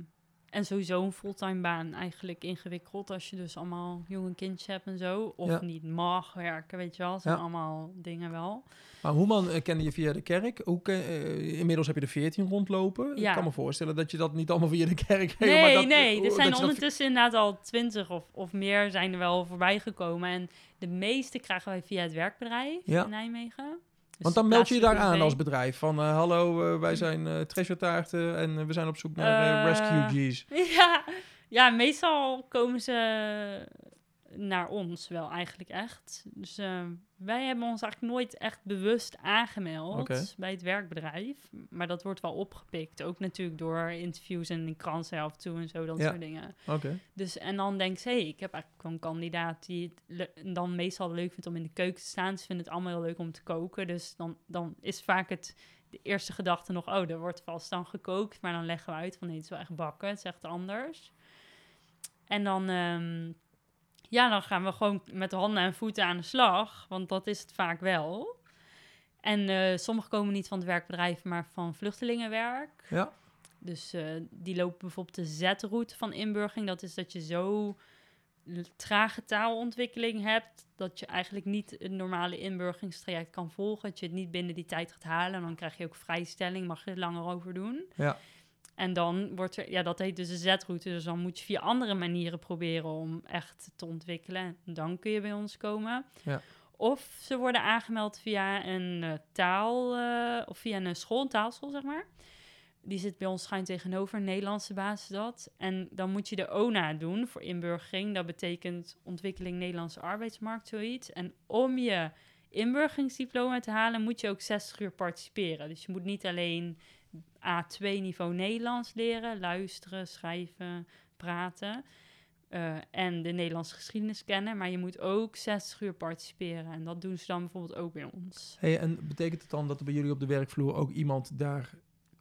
en sowieso een fulltime baan eigenlijk ingewikkeld als je dus allemaal jonge kindjes hebt en zo. Of Ja. niet mag werken, weet je wel. Dat zijn Ja. allemaal dingen wel. Maar Hoeman eh, kende je via de kerk. Ken- eh, inmiddels heb je er 14 rondlopen. Ik Ja. kan me voorstellen dat je dat niet allemaal via de kerk... Nee, dat- nee. Er zijn dat- ondertussen inderdaad al twintig of, of meer zijn er wel voorbij gekomen. En de meeste krijgen wij via het werkbedrijf Ja. in Nijmegen. Dus Want dan meld je je daar aan als bedrijf. Van eh, hallo, wij zijn eh treasure taarten en eh, we zijn op zoek naar refugees. Ja, ja, meestal komen ze naar ons wel eigenlijk echt. Dus eh, Wij hebben ons eigenlijk nooit echt bewust aangemeld bij het werkbedrijf. Maar dat wordt wel opgepikt. Ook natuurlijk door interviews en in kranten af en toe en zo, dat Ja. soort dingen. Dus, en dan denk ze, hey, ik heb eigenlijk wel een kandidaat die het dan meestal leuk vindt om in de keuken te staan. Ze vinden het allemaal heel leuk om te koken. Dus dan, dan is vaak het, de eerste gedachte nog, oh, er wordt vast dan gekookt. Maar dan leggen we uit van, nee, het is wel echt bakken, het is echt anders. En dan, ehm, ja, dan gaan we gewoon met handen en voeten aan de slag. Want dat is het vaak wel. En eh sommigen komen niet van het werkbedrijf, maar van vluchtelingenwerk. Ja. Dus eh, die lopen bijvoorbeeld de Z-route van inburgering. Dat is dat je zo trage taalontwikkeling hebt... dat je eigenlijk niet het normale inburgeringstraject kan volgen. Dat je het niet binnen die tijd gaat halen. En dan krijg je ook vrijstelling, mag je er langer over doen. Ja. En dan wordt er, ja, dat heet dus de Z-route. Dus dan moet je via andere manieren proberen om echt te ontwikkelen. En dan kun je bij ons komen. Ja. Of ze worden aangemeld via een eh, taal, eh, of via een school, een taalschool, zeg maar. Die zit bij ons schuin tegenover, Nederlandse basis dat. En dan moet je de ONA doen voor inburgering. Dat betekent ontwikkeling Nederlandse arbeidsmarkt, zoiets. En om je inburgeringsdiploma te halen, moet je ook 60 uur participeren. Dus je moet niet alleen A2-niveau Nederlands leren, luisteren, schrijven, praten. eh, en de Nederlandse geschiedenis kennen. Maar je moet ook 60 uur participeren. En dat doen ze dan bijvoorbeeld ook bij ons. Hey, en betekent het dan dat er bij jullie op de werkvloer ook iemand daar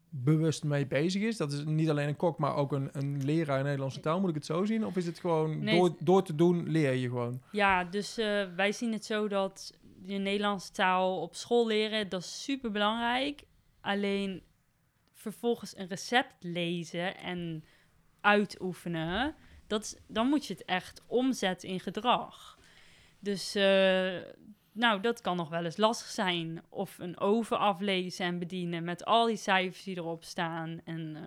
bewust mee bezig is? Dat is niet alleen een kok, maar ook een, een leraar Nederlandse taal. Moet ik het zo zien? Of is het gewoon Nee, door, door te doen leer je gewoon? Ja, dus eh, wij zien het zo dat je Nederlandse taal op school leren, dat is super belangrijk. Alleen vervolgens een recept lezen en uitoefenen, dat dan moet je het echt omzetten in gedrag. Dus eh, nou, dat kan nog wel eens lastig zijn. Of een oven aflezen en bedienen met al die cijfers die erop staan. En eh,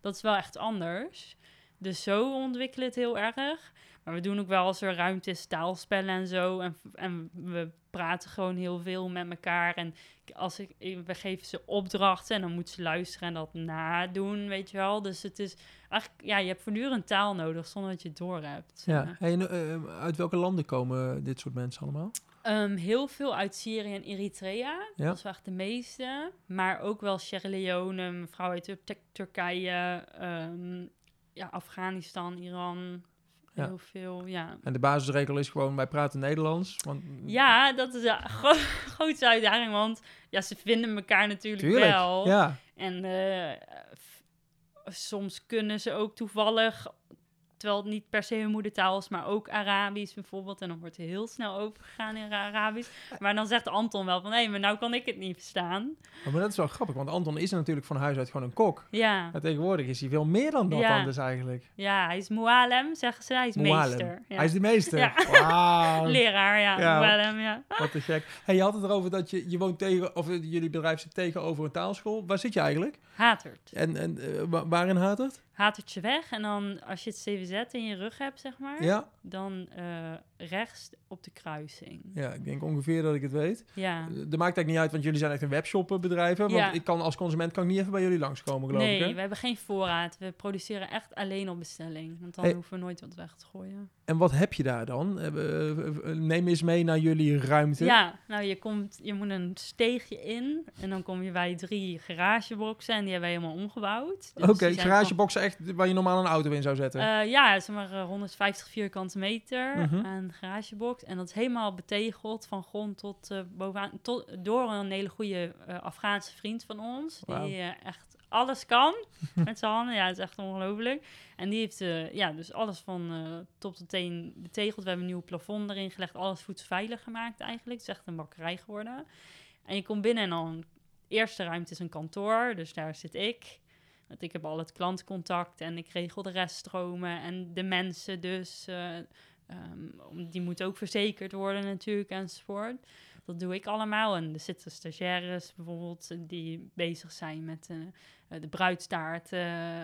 dat is wel echt anders. Dus zo ontwikkelen het heel erg. Maar we doen ook wel als er ruimte is, taalspellen en zo. En, en we praten gewoon heel veel met elkaar. En als ik, we geven ze opdrachten en dan moeten ze luisteren en dat nadoen, weet je wel. Dus het is eigenlijk, ja, je hebt voortdurend taal nodig zonder dat je het door hebt. Ja. Hey, eh, uit welke landen komen dit soort mensen allemaal? Ehm, heel veel uit Syrië en Eritrea. Ja. Dat is echt de meeste. Maar ook wel Sierra Leone, mevrouw uit Tur- Turkije, ehm, ja, Afghanistan, Iran. Ja. Heel veel, ja. En de basisregel is gewoon, wij praten Nederlands. Want, Ja, dat is een gro grootste uitdaging, want ja, ze vinden elkaar natuurlijk Tuurlijk, wel. ja. En eh, soms kunnen ze ook toevallig, terwijl het niet per se hun moedertaal is, maar ook Arabisch bijvoorbeeld. En dan wordt er heel snel overgegaan in Arabisch. Maar dan zegt Anton wel van, hé, maar nou kan ik het niet verstaan. Oh, Maar dat is wel grappig, want Anton is natuurlijk van huis uit gewoon een kok. Ja, Maar tegenwoordig is hij veel meer dan dat Ja. dus eigenlijk. ja hij is mualem, zeggen ze. Hij is Mualem. meester. Ja. Hij is de meester. Ja. Wauw, Leraar, ja. Ja. Mualem, ja. wat te gek. Hey, je had het erover dat je, je woont tegen, of eh, jullie bedrijf zit tegenover een taalschool. Waar zit je eigenlijk? Hatert. En, en eh, wa- waar in Hatert? Hatertje weg. En dan als je het CWZ in je rug hebt, zeg maar, Ja? dan eh, rechts op de kruising. ja, ik denk ongeveer dat ik het weet. Ja. Eh, Dat maakt eigenlijk niet uit, want jullie zijn echt een webshopbedrijf. hè? Want Ja. ik kan als consument kan ik niet even bij jullie langskomen, geloof nee, ik. Hè? we hebben geen voorraad. We produceren echt alleen op bestelling. Want dan Hey. hoeven we nooit wat weg te gooien. En wat heb je daar dan? Eh, Neem eens mee naar jullie ruimte. Ja, nou je, komt, je moet een steegje in. En dan kom je bij drie garageboxen. En die hebben we helemaal omgebouwd. Dus Oké, garageboxen echt waar je normaal een auto in zou zetten. van- Eh, ja, zeg maar eh, 150 vierkante meter Mhm. aan garagebox. En dat is helemaal betegeld van grond tot eh, bovenaan. Tot, door een hele goede eh, Afghaanse vriend van ons. Die eh, echt alles kan met zijn handen. Ja, het is echt ongelooflijk. En die heeft eh, ja, dus alles van eh, top tot teen betegeld. We hebben een nieuw plafond erin gelegd. Alles voedselveilig gemaakt eigenlijk. Het is echt een bakkerij geworden. En je komt binnen en dan... Eerste ruimte is een kantoor, dus daar zit ik. Want ik heb al het klantcontact en ik regel de reststromen en de mensen dus. eh, ehm, die moeten ook verzekerd worden natuurlijk enzovoort. Dat doe ik allemaal. En er zitten stagiaires bijvoorbeeld die bezig zijn met eh, eh, de bruidstaart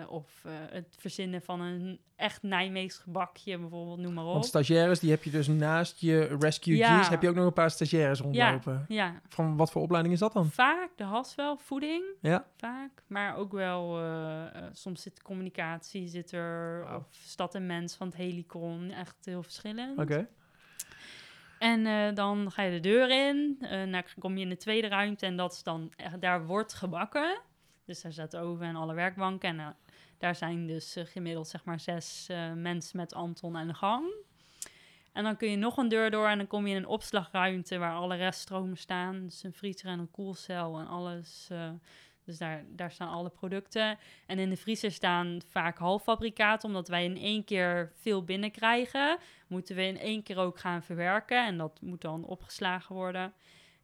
of eh, het verzinnen van een echt Nijmeegs gebakje bijvoorbeeld, noem maar op. Want stagiaires, die heb je dus naast je refugees, Ja. heb je ook nog een paar stagiaires rondlopen. Ja, Van wat voor opleiding is dat dan? vaak de haswel, voeding, Ja, vaak. Maar ook wel, soms zit communicatie, zit er, of stad en mens van het helicon, echt heel verschillend. oké. En eh, dan ga je de deur in. eh dan kom je in de tweede ruimte en dat is dan, echt- daar wordt gebakken. Dus daar de oven en alle werkbanken. En eh, daar zijn dus gemiddeld zeg maar zes mensen met Anton aan de gang. En dan kun je nog een deur door en dan kom je in een opslagruimte waar alle reststromen staan. Dus een vriezer en een koelcel en alles. dus daar, daar staan alle producten. En in de vriezer staan vaak halffabrikaten, omdat wij in één keer veel binnenkrijgen. Moeten we in één keer ook gaan verwerken en dat moet dan opgeslagen worden.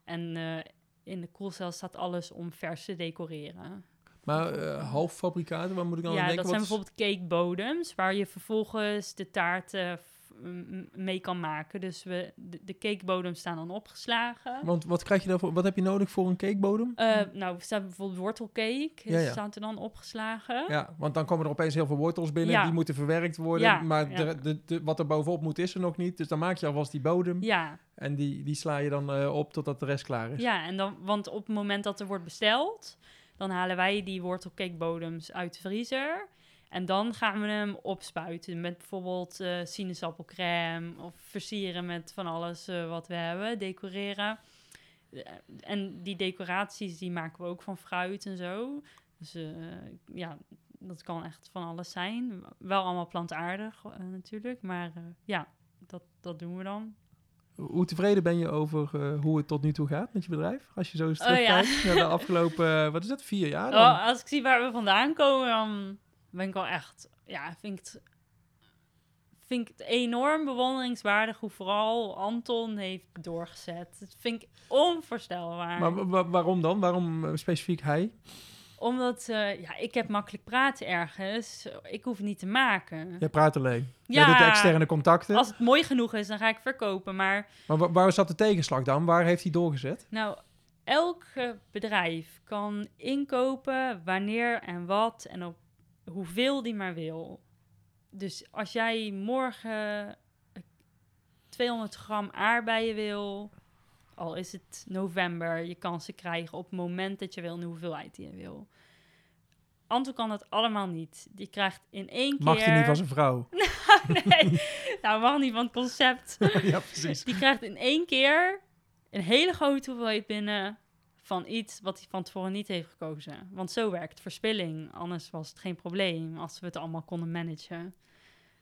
En eh, in de koelcel staat alles om vers te decoreren. Maar eh halffabrikaten, waar moet ik dan aan ja, denken? dat zijn bijvoorbeeld cakebodems, waar je vervolgens de taarten mee kan maken. Dus we, de, de cakebodems staan dan opgeslagen. Want wat krijg je daarvoor? Wat heb je nodig voor een cakebodem? Eh, nou, er staat bijvoorbeeld wortelcake, Ja, ja. staat er dan opgeslagen. Ja, want dan komen er opeens heel veel wortels binnen. Ja. Die moeten verwerkt worden. Ja, maar. De, de, de- wat er bovenop moet, is er nog niet. Dus dan maak je alvast die bodem. Ja, En die, die sla je dan eh, op totdat de rest klaar is. ja en dan, want op het moment dat er wordt besteld, dan halen wij die wortelcakebodems uit de vriezer. En dan gaan we hem opspuiten met bijvoorbeeld eh sinaasappelcrème of versieren met van alles eh, wat we hebben, decoreren. Eh, En die decoraties die maken we ook van fruit en zo. Dus ja, dat kan echt van alles zijn. Wel allemaal plantaardig natuurlijk, maar ja, dat, dat doen we dan. Hoe tevreden ben je over hoe het tot nu toe gaat met je bedrijf? Als je zo eens Oh, ja. terugkijkt naar de afgelopen, wat is dat, vier jaar? Dan? Oh, als ik zie waar we vandaan komen, dan ben ik wel echt, ja, vind ik het, vind ik het enorm bewonderingswaardig hoe vooral Anton heeft doorgezet. Dat vind ik onvoorstelbaar. maar wa- wa- waarom dan? Waarom eh, specifiek hij? Omdat, eh, ja, ik heb makkelijk praten ergens. Ik hoef niet te maken. Jij praat alleen. Ja, Jij doet de externe contacten. Als het mooi genoeg is, dan ga ik verkopen. Maar Maar wa- waar zat de tegenslag dan? Waar heeft hij doorgezet? Nou, elk eh, bedrijf kan inkopen wanneer en wat en op hoeveel die maar wil. Dus als jij morgen eh, 200 gram aardbeien wil, al is het november, je kan ze krijgen op het moment dat je wil en de hoeveelheid die je wil. Anton kan dat allemaal niet. Die krijgt in één keer... Mag hij niet van zijn vrouw? nee, nou mag niet van het concept. ja, precies. Die krijgt in één keer een hele grote hoeveelheid binnen van iets wat hij van tevoren niet heeft gekozen. Want zo werkt verspilling. Anders was het geen probleem als we het allemaal konden managen.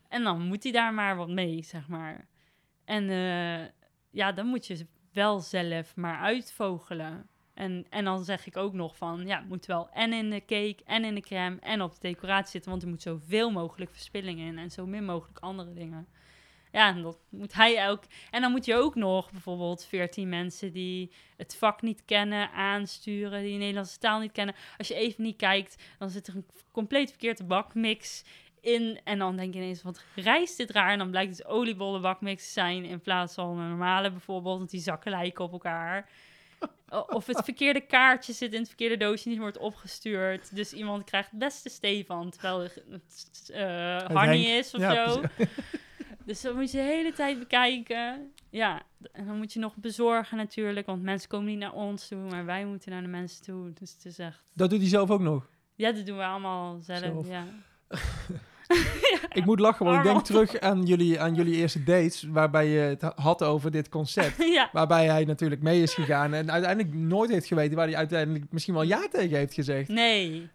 En dan moet hij daar maar wat mee, zeg maar. En eh, ja, dan moet je wel zelf maar uitvogelen. En, en dan zeg ik ook nog van, ja, het moet wel en in de cake en in de crème en op de decoratie zitten. Want er moet zoveel mogelijk verspilling in en zo min mogelijk andere dingen. Ja, en dat moet hij ook. En dan moet je ook nog bijvoorbeeld 14 mensen die het vak niet kennen, aansturen, die de Nederlandse taal niet kennen. Als je even niet kijkt, dan zit er een compleet verkeerde bakmix in. En dan denk je ineens, wat rijst dit raar? En dan blijkt het oliebollen bakmix te zijn in plaats van een normale bijvoorbeeld, want die zakken lijken op elkaar. Of het verkeerde kaartje zit in het verkeerde doosje, niet wordt opgestuurd. Dus iemand krijgt het beste Stefan, terwijl het Hanny Henk. is of Ja, zo. Dus dat moet je de hele tijd bekijken. Ja, en dan moet je nog bezorgen natuurlijk, want mensen komen niet naar ons toe, maar wij moeten naar de mensen toe. Dus het is echt... Dat doet hij zelf ook nog. Ja, dat doen we allemaal zelf, Zelf. ja. Ik moet lachen, want ik denk terug aan jullie, aan jullie eerste dates, waarbij je het had over dit concept. ja. Waarbij hij natuurlijk mee is gegaan en uiteindelijk nooit heeft geweten waar hij uiteindelijk misschien wel ja tegen heeft gezegd. Nee,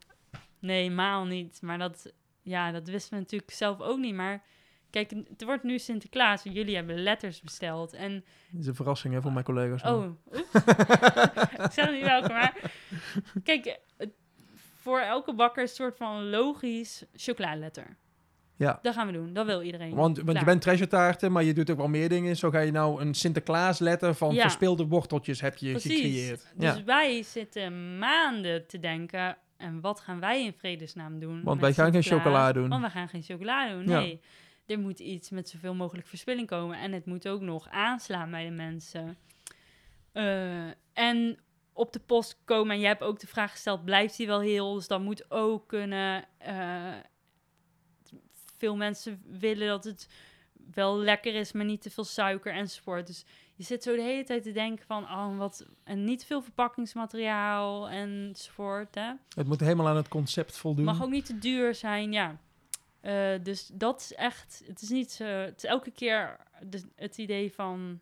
nee, maal niet. Maar dat, ja, dat wisten we natuurlijk zelf ook niet. Maar kijk, het wordt nu Sinterklaas. Jullie hebben letters besteld. En, Dat is een verrassing hè, voor mijn collega's. oh, oeps. ik zeg niet welke, maar kijk, voor elke bakker is het soort van logisch chocoladeletter. Ja. Dat gaan we doen. Dat wil iedereen. Want, want je bent treasure taarten, maar je doet ook wel meer dingen. Zo ga je nou een Sinterklaas letter van Ja. verspilde worteltjes heb je Precies. gecreëerd. Dus Ja. wij zitten maanden te denken... en wat gaan wij in vredesnaam doen? Want wij gaan geen chocola doen. Want we gaan geen chocola doen, Ja. Er moet iets met zoveel mogelijk verspilling komen. En het moet ook nog aanslaan bij de mensen. Eh, en op de post komen. En jij hebt ook de vraag gesteld, blijft hij wel heel? Dus dat moet ook kunnen. Eh, veel mensen willen dat het wel lekker is, maar niet te veel suiker enzovoort. Dus je zit zo de hele tijd te denken van, oh, wat... En niet te veel verpakkingsmateriaal enzovoort, hè. Het moet helemaal aan het concept voldoen. Mag ook niet te duur zijn, ja. Eh, dus dat is echt, het is niet zo, het is elke keer de, het idee van,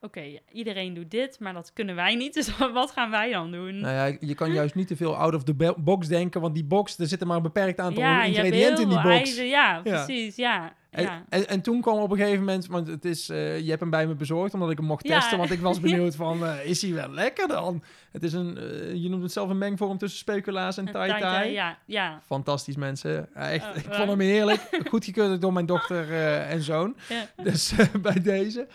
oké, iedereen doet dit, maar dat kunnen wij niet. Dus wat gaan wij dan doen? Nou ja, je kan juist niet te veel out of the box denken, want die box, er zit er maar een beperkt aantal ja, ingrediënten in die box. ja, precies, ja. En, ja. en, en toen kwam op een gegeven moment, want het is, eh, je hebt hem bij me bezorgd omdat ik hem mocht Ja. testen, want ik was benieuwd van, eh, is hij wel lekker dan? Het is een, eh, je noemt het zelf een mengvorm tussen speculaas en tai tai. Ja, ja. Fantastisch mensen. Echt, Oh, ik vond hem heerlijk. Goedgekeurd door mijn dochter en zoon. ja. Dus bij deze.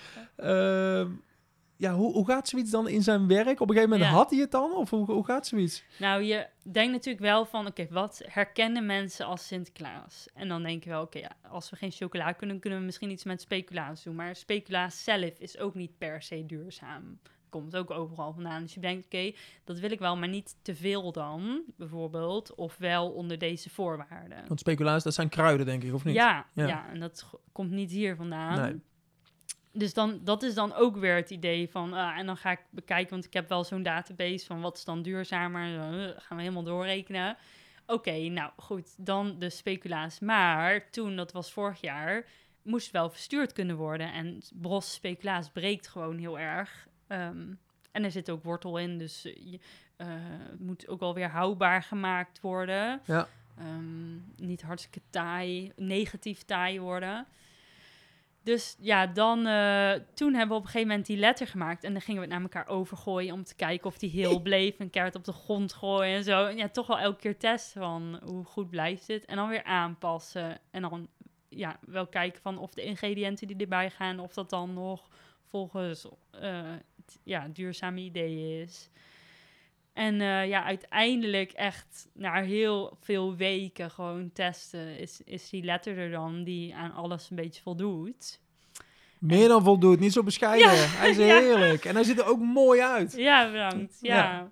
Ja, hoe, hoe gaat zoiets dan in zijn werk? Op een gegeven moment Ja. had hij het dan? Of hoe, hoe gaat zoiets? Nou, je denkt natuurlijk wel van, oké, wat herkennen mensen als Sinterklaas? En dan denk je wel, oké, ja, als we geen chocola kunnen, kunnen we misschien iets met speculaas doen. Maar speculaas zelf is ook niet per se duurzaam. Komt ook overal vandaan. Dus je denkt, oké, dat wil ik wel, maar niet te veel dan, bijvoorbeeld. Of wel onder deze voorwaarden. Want speculaas, dat zijn kruiden, denk ik, of niet? Ja, Ja. ja. en dat komt niet hier vandaan. Nee. Dus dan, dat is dan ook weer het idee van, ah, en dan ga ik bekijken, want ik heb wel zo'n database van wat is dan duurzamer, uh, gaan we helemaal doorrekenen. Oké, nou goed, dan de speculaas. Maar toen, dat was vorig jaar, moest wel verstuurd kunnen worden. En bros speculaas breekt gewoon heel erg. Ehm, en er zit ook wortel in, dus eh, je, eh, het moet ook alweer houdbaar gemaakt worden. Ja. Ehm, niet hartstikke taai, negatief taai worden. Dus ja, dan, eh, toen hebben we op een gegeven moment die letter gemaakt. En dan gingen we het naar elkaar overgooien om te kijken of die heel bleef. Een kaart op de grond gooien en zo. En ja, toch wel elke keer testen van hoe goed blijft het. En dan weer aanpassen. En dan ja, wel kijken van of de ingrediënten die erbij gaan, of dat dan nog volgens het, ja, duurzame ideeën is. En eh, ja, uiteindelijk echt na heel veel weken gewoon testen, is, is die letter er dan die aan alles een beetje voldoet. Meer dan voldoet, niet zo bescheiden. Ja, Hij is ja. heerlijk. En hij ziet er ook mooi uit. Ja, bedankt. Ja. Ja.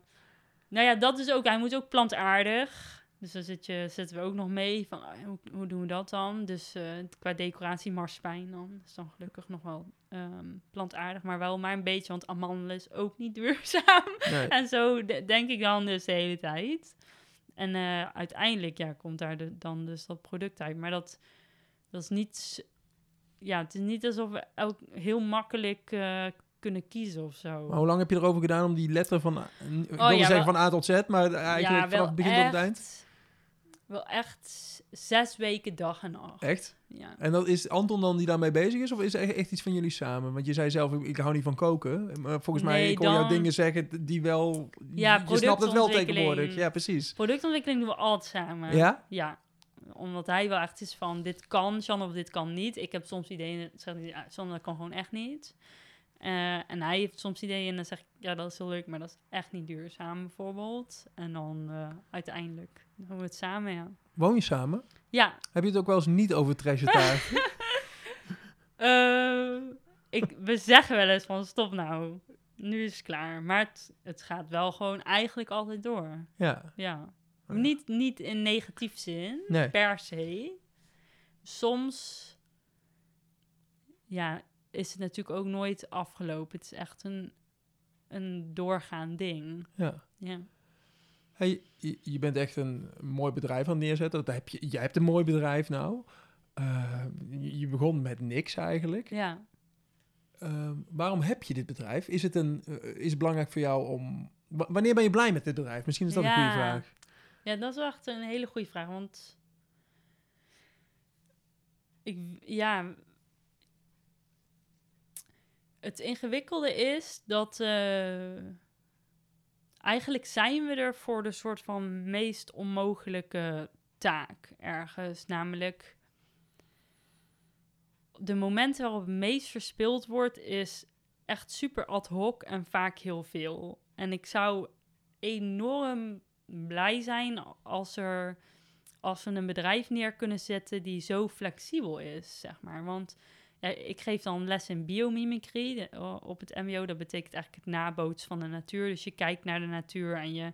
Nou ja, dat is ook, hij moet ook plantaardig. Dus daar zit je, zitten we ook nog mee van, ah, hoe, hoe doen we dat dan? Dus eh, qua decoratie marspijn dan. is dan gelukkig nog wel ehm, plantaardig, maar wel maar een beetje, want amandelen is ook niet duurzaam. Nee. En zo de- denk ik dan dus de hele tijd. En eh, uiteindelijk ja, komt daar de, dan dus dat product uit. Maar dat, dat is niet... Ja, het is niet alsof we elk heel makkelijk eh, kunnen kiezen of zo. Maar hoe lang heb je erover gedaan om die letter van, ik wilde Oh, ja, zeggen wel- van A tot Z, maar eigenlijk vanaf het begin tot het eind? Wel echt zes weken dag en nacht. Echt? Ja. En dat is Anton dan die daarmee bezig is, of is het echt, iets van jullie samen? Want je zei zelf, ik, ik hou niet van koken. Maar volgens mij, ik hoor jou dingen zeggen die wel... Ja, je snapt het wel tegenwoordig. Ja, precies. Productontwikkeling doen we altijd samen. Ja? Ja. Omdat hij wel echt is van, dit kan, Jan, of dit kan niet. Ik heb soms ideeën, zegt hij, ja, Jan, dat kan gewoon echt niet. Eh, en hij heeft soms ideeën en dan zeg ik, ja, dat is heel leuk, maar dat is echt niet duurzaam, bijvoorbeeld. En dan eh, uiteindelijk doen we het samen, ja. Woon je samen? Ja, Heb je het ook wel eens niet over treasure taart? eh, ik, we zeggen wel eens van, stop nou, nu is het klaar. Maar het, het gaat wel gewoon eigenlijk altijd door, ja. ja. Ja. Niet, niet in negatief zin, Nee. per se. Soms ja, is het natuurlijk ook nooit afgelopen. Het is echt een, een doorgaand ding. ja. Ja. Hey, je, bent echt een mooi bedrijf aan het neerzetten. Dat heb je, jij hebt een mooi bedrijf nou. Eh, je, begon met niks eigenlijk. ja. Ehm, waarom heb je dit bedrijf? Is het, een, eh, is het belangrijk voor jou om... wanneer ben je blij met dit bedrijf? Misschien is dat een goede vraag. Ja, dat is wel echt een hele goede vraag. Want ik, ja, het ingewikkelde is dat eh, eigenlijk zijn we er voor de soort van meest onmogelijke taak ergens. Namelijk de momenten waarop het meest verspild wordt, is echt super ad hoc en vaak heel veel. En ik zou enorm blij zijn als, er, als we een bedrijf neer kunnen zetten die zo flexibel is, zeg maar. Want ik geef dan les in biomimicry op het mbo. Dat betekent eigenlijk het nabootsen van de natuur. Dus je kijkt naar de natuur en je,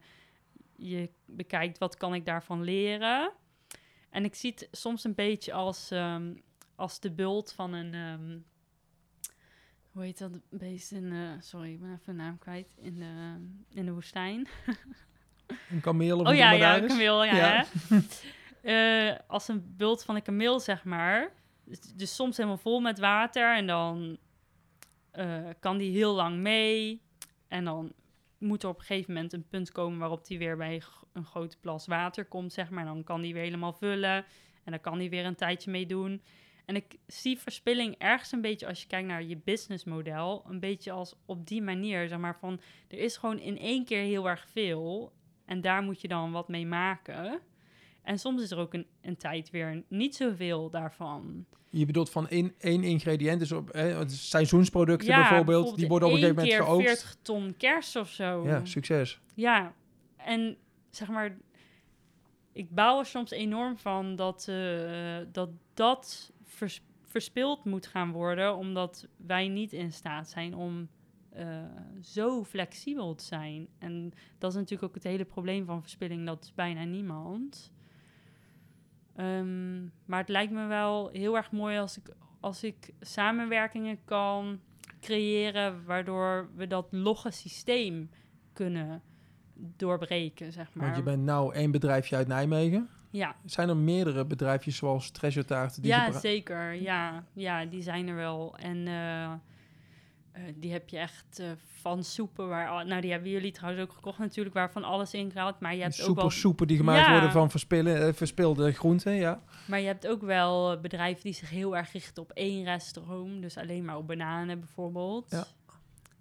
je bekijkt wat kan ik daarvan leren. En ik zie het soms een beetje als, ehm, als de bult van een... ehm, hoe heet dat beest in de... Sorry, ik ben even de naam kwijt. In de, in de woestijn. Een kameel of Oh een ja, een kameel, ja. Eh, als een bult van een kameel, zeg maar. Dus, soms helemaal vol met water en dan... eh, kan die heel lang mee. En dan moet er op een gegeven moment een punt komen waarop die weer bij een grote plas water komt, zeg maar. Dan kan die weer helemaal vullen. En dan kan die weer een tijdje meedoen. En ik zie verspilling ergens een beetje, als je kijkt naar je businessmodel, een beetje als op die manier, zeg maar, van er is gewoon in één keer heel erg veel en daar moet je dan wat mee maken. En soms is er ook een, een tijd weer niet zoveel daarvan. Je bedoelt van één, één ingrediënt, dus op hè, het is seizoensproducten bijvoorbeeld, die worden op een gegeven moment geoogst. 40 ton kers of zo. Ja, succes. Ja, en zeg maar, ik bouw er soms enorm van dat eh, dat, dat vers- verspild moet gaan worden, omdat wij niet in staat zijn om eh, zo flexibel te zijn. En dat is natuurlijk ook het hele probleem van verspilling, dat is bijna niemand. Ehm, maar het lijkt me wel heel erg mooi als ik, als ik samenwerkingen kan creëren, waardoor we dat logge systeem kunnen doorbreken, zeg maar. Want je bent nou één bedrijfje uit Nijmegen. Ja, Zijn er meerdere bedrijfjes zoals Treasure Taart? Die ja zeker. Ja, ja, die zijn er wel. En eh, eh, die heb je echt eh, van soepen waar... Nou, die hebben jullie trouwens ook gekocht natuurlijk, waar van alles in gehaald. Maar je hebt ook wel soepen die gemaakt Ja. worden van verspillen, eh, verspilde groenten, ja. Maar je hebt ook wel bedrijven die zich heel erg richten op één reststroom. Dus alleen maar op bananen bijvoorbeeld. Ja.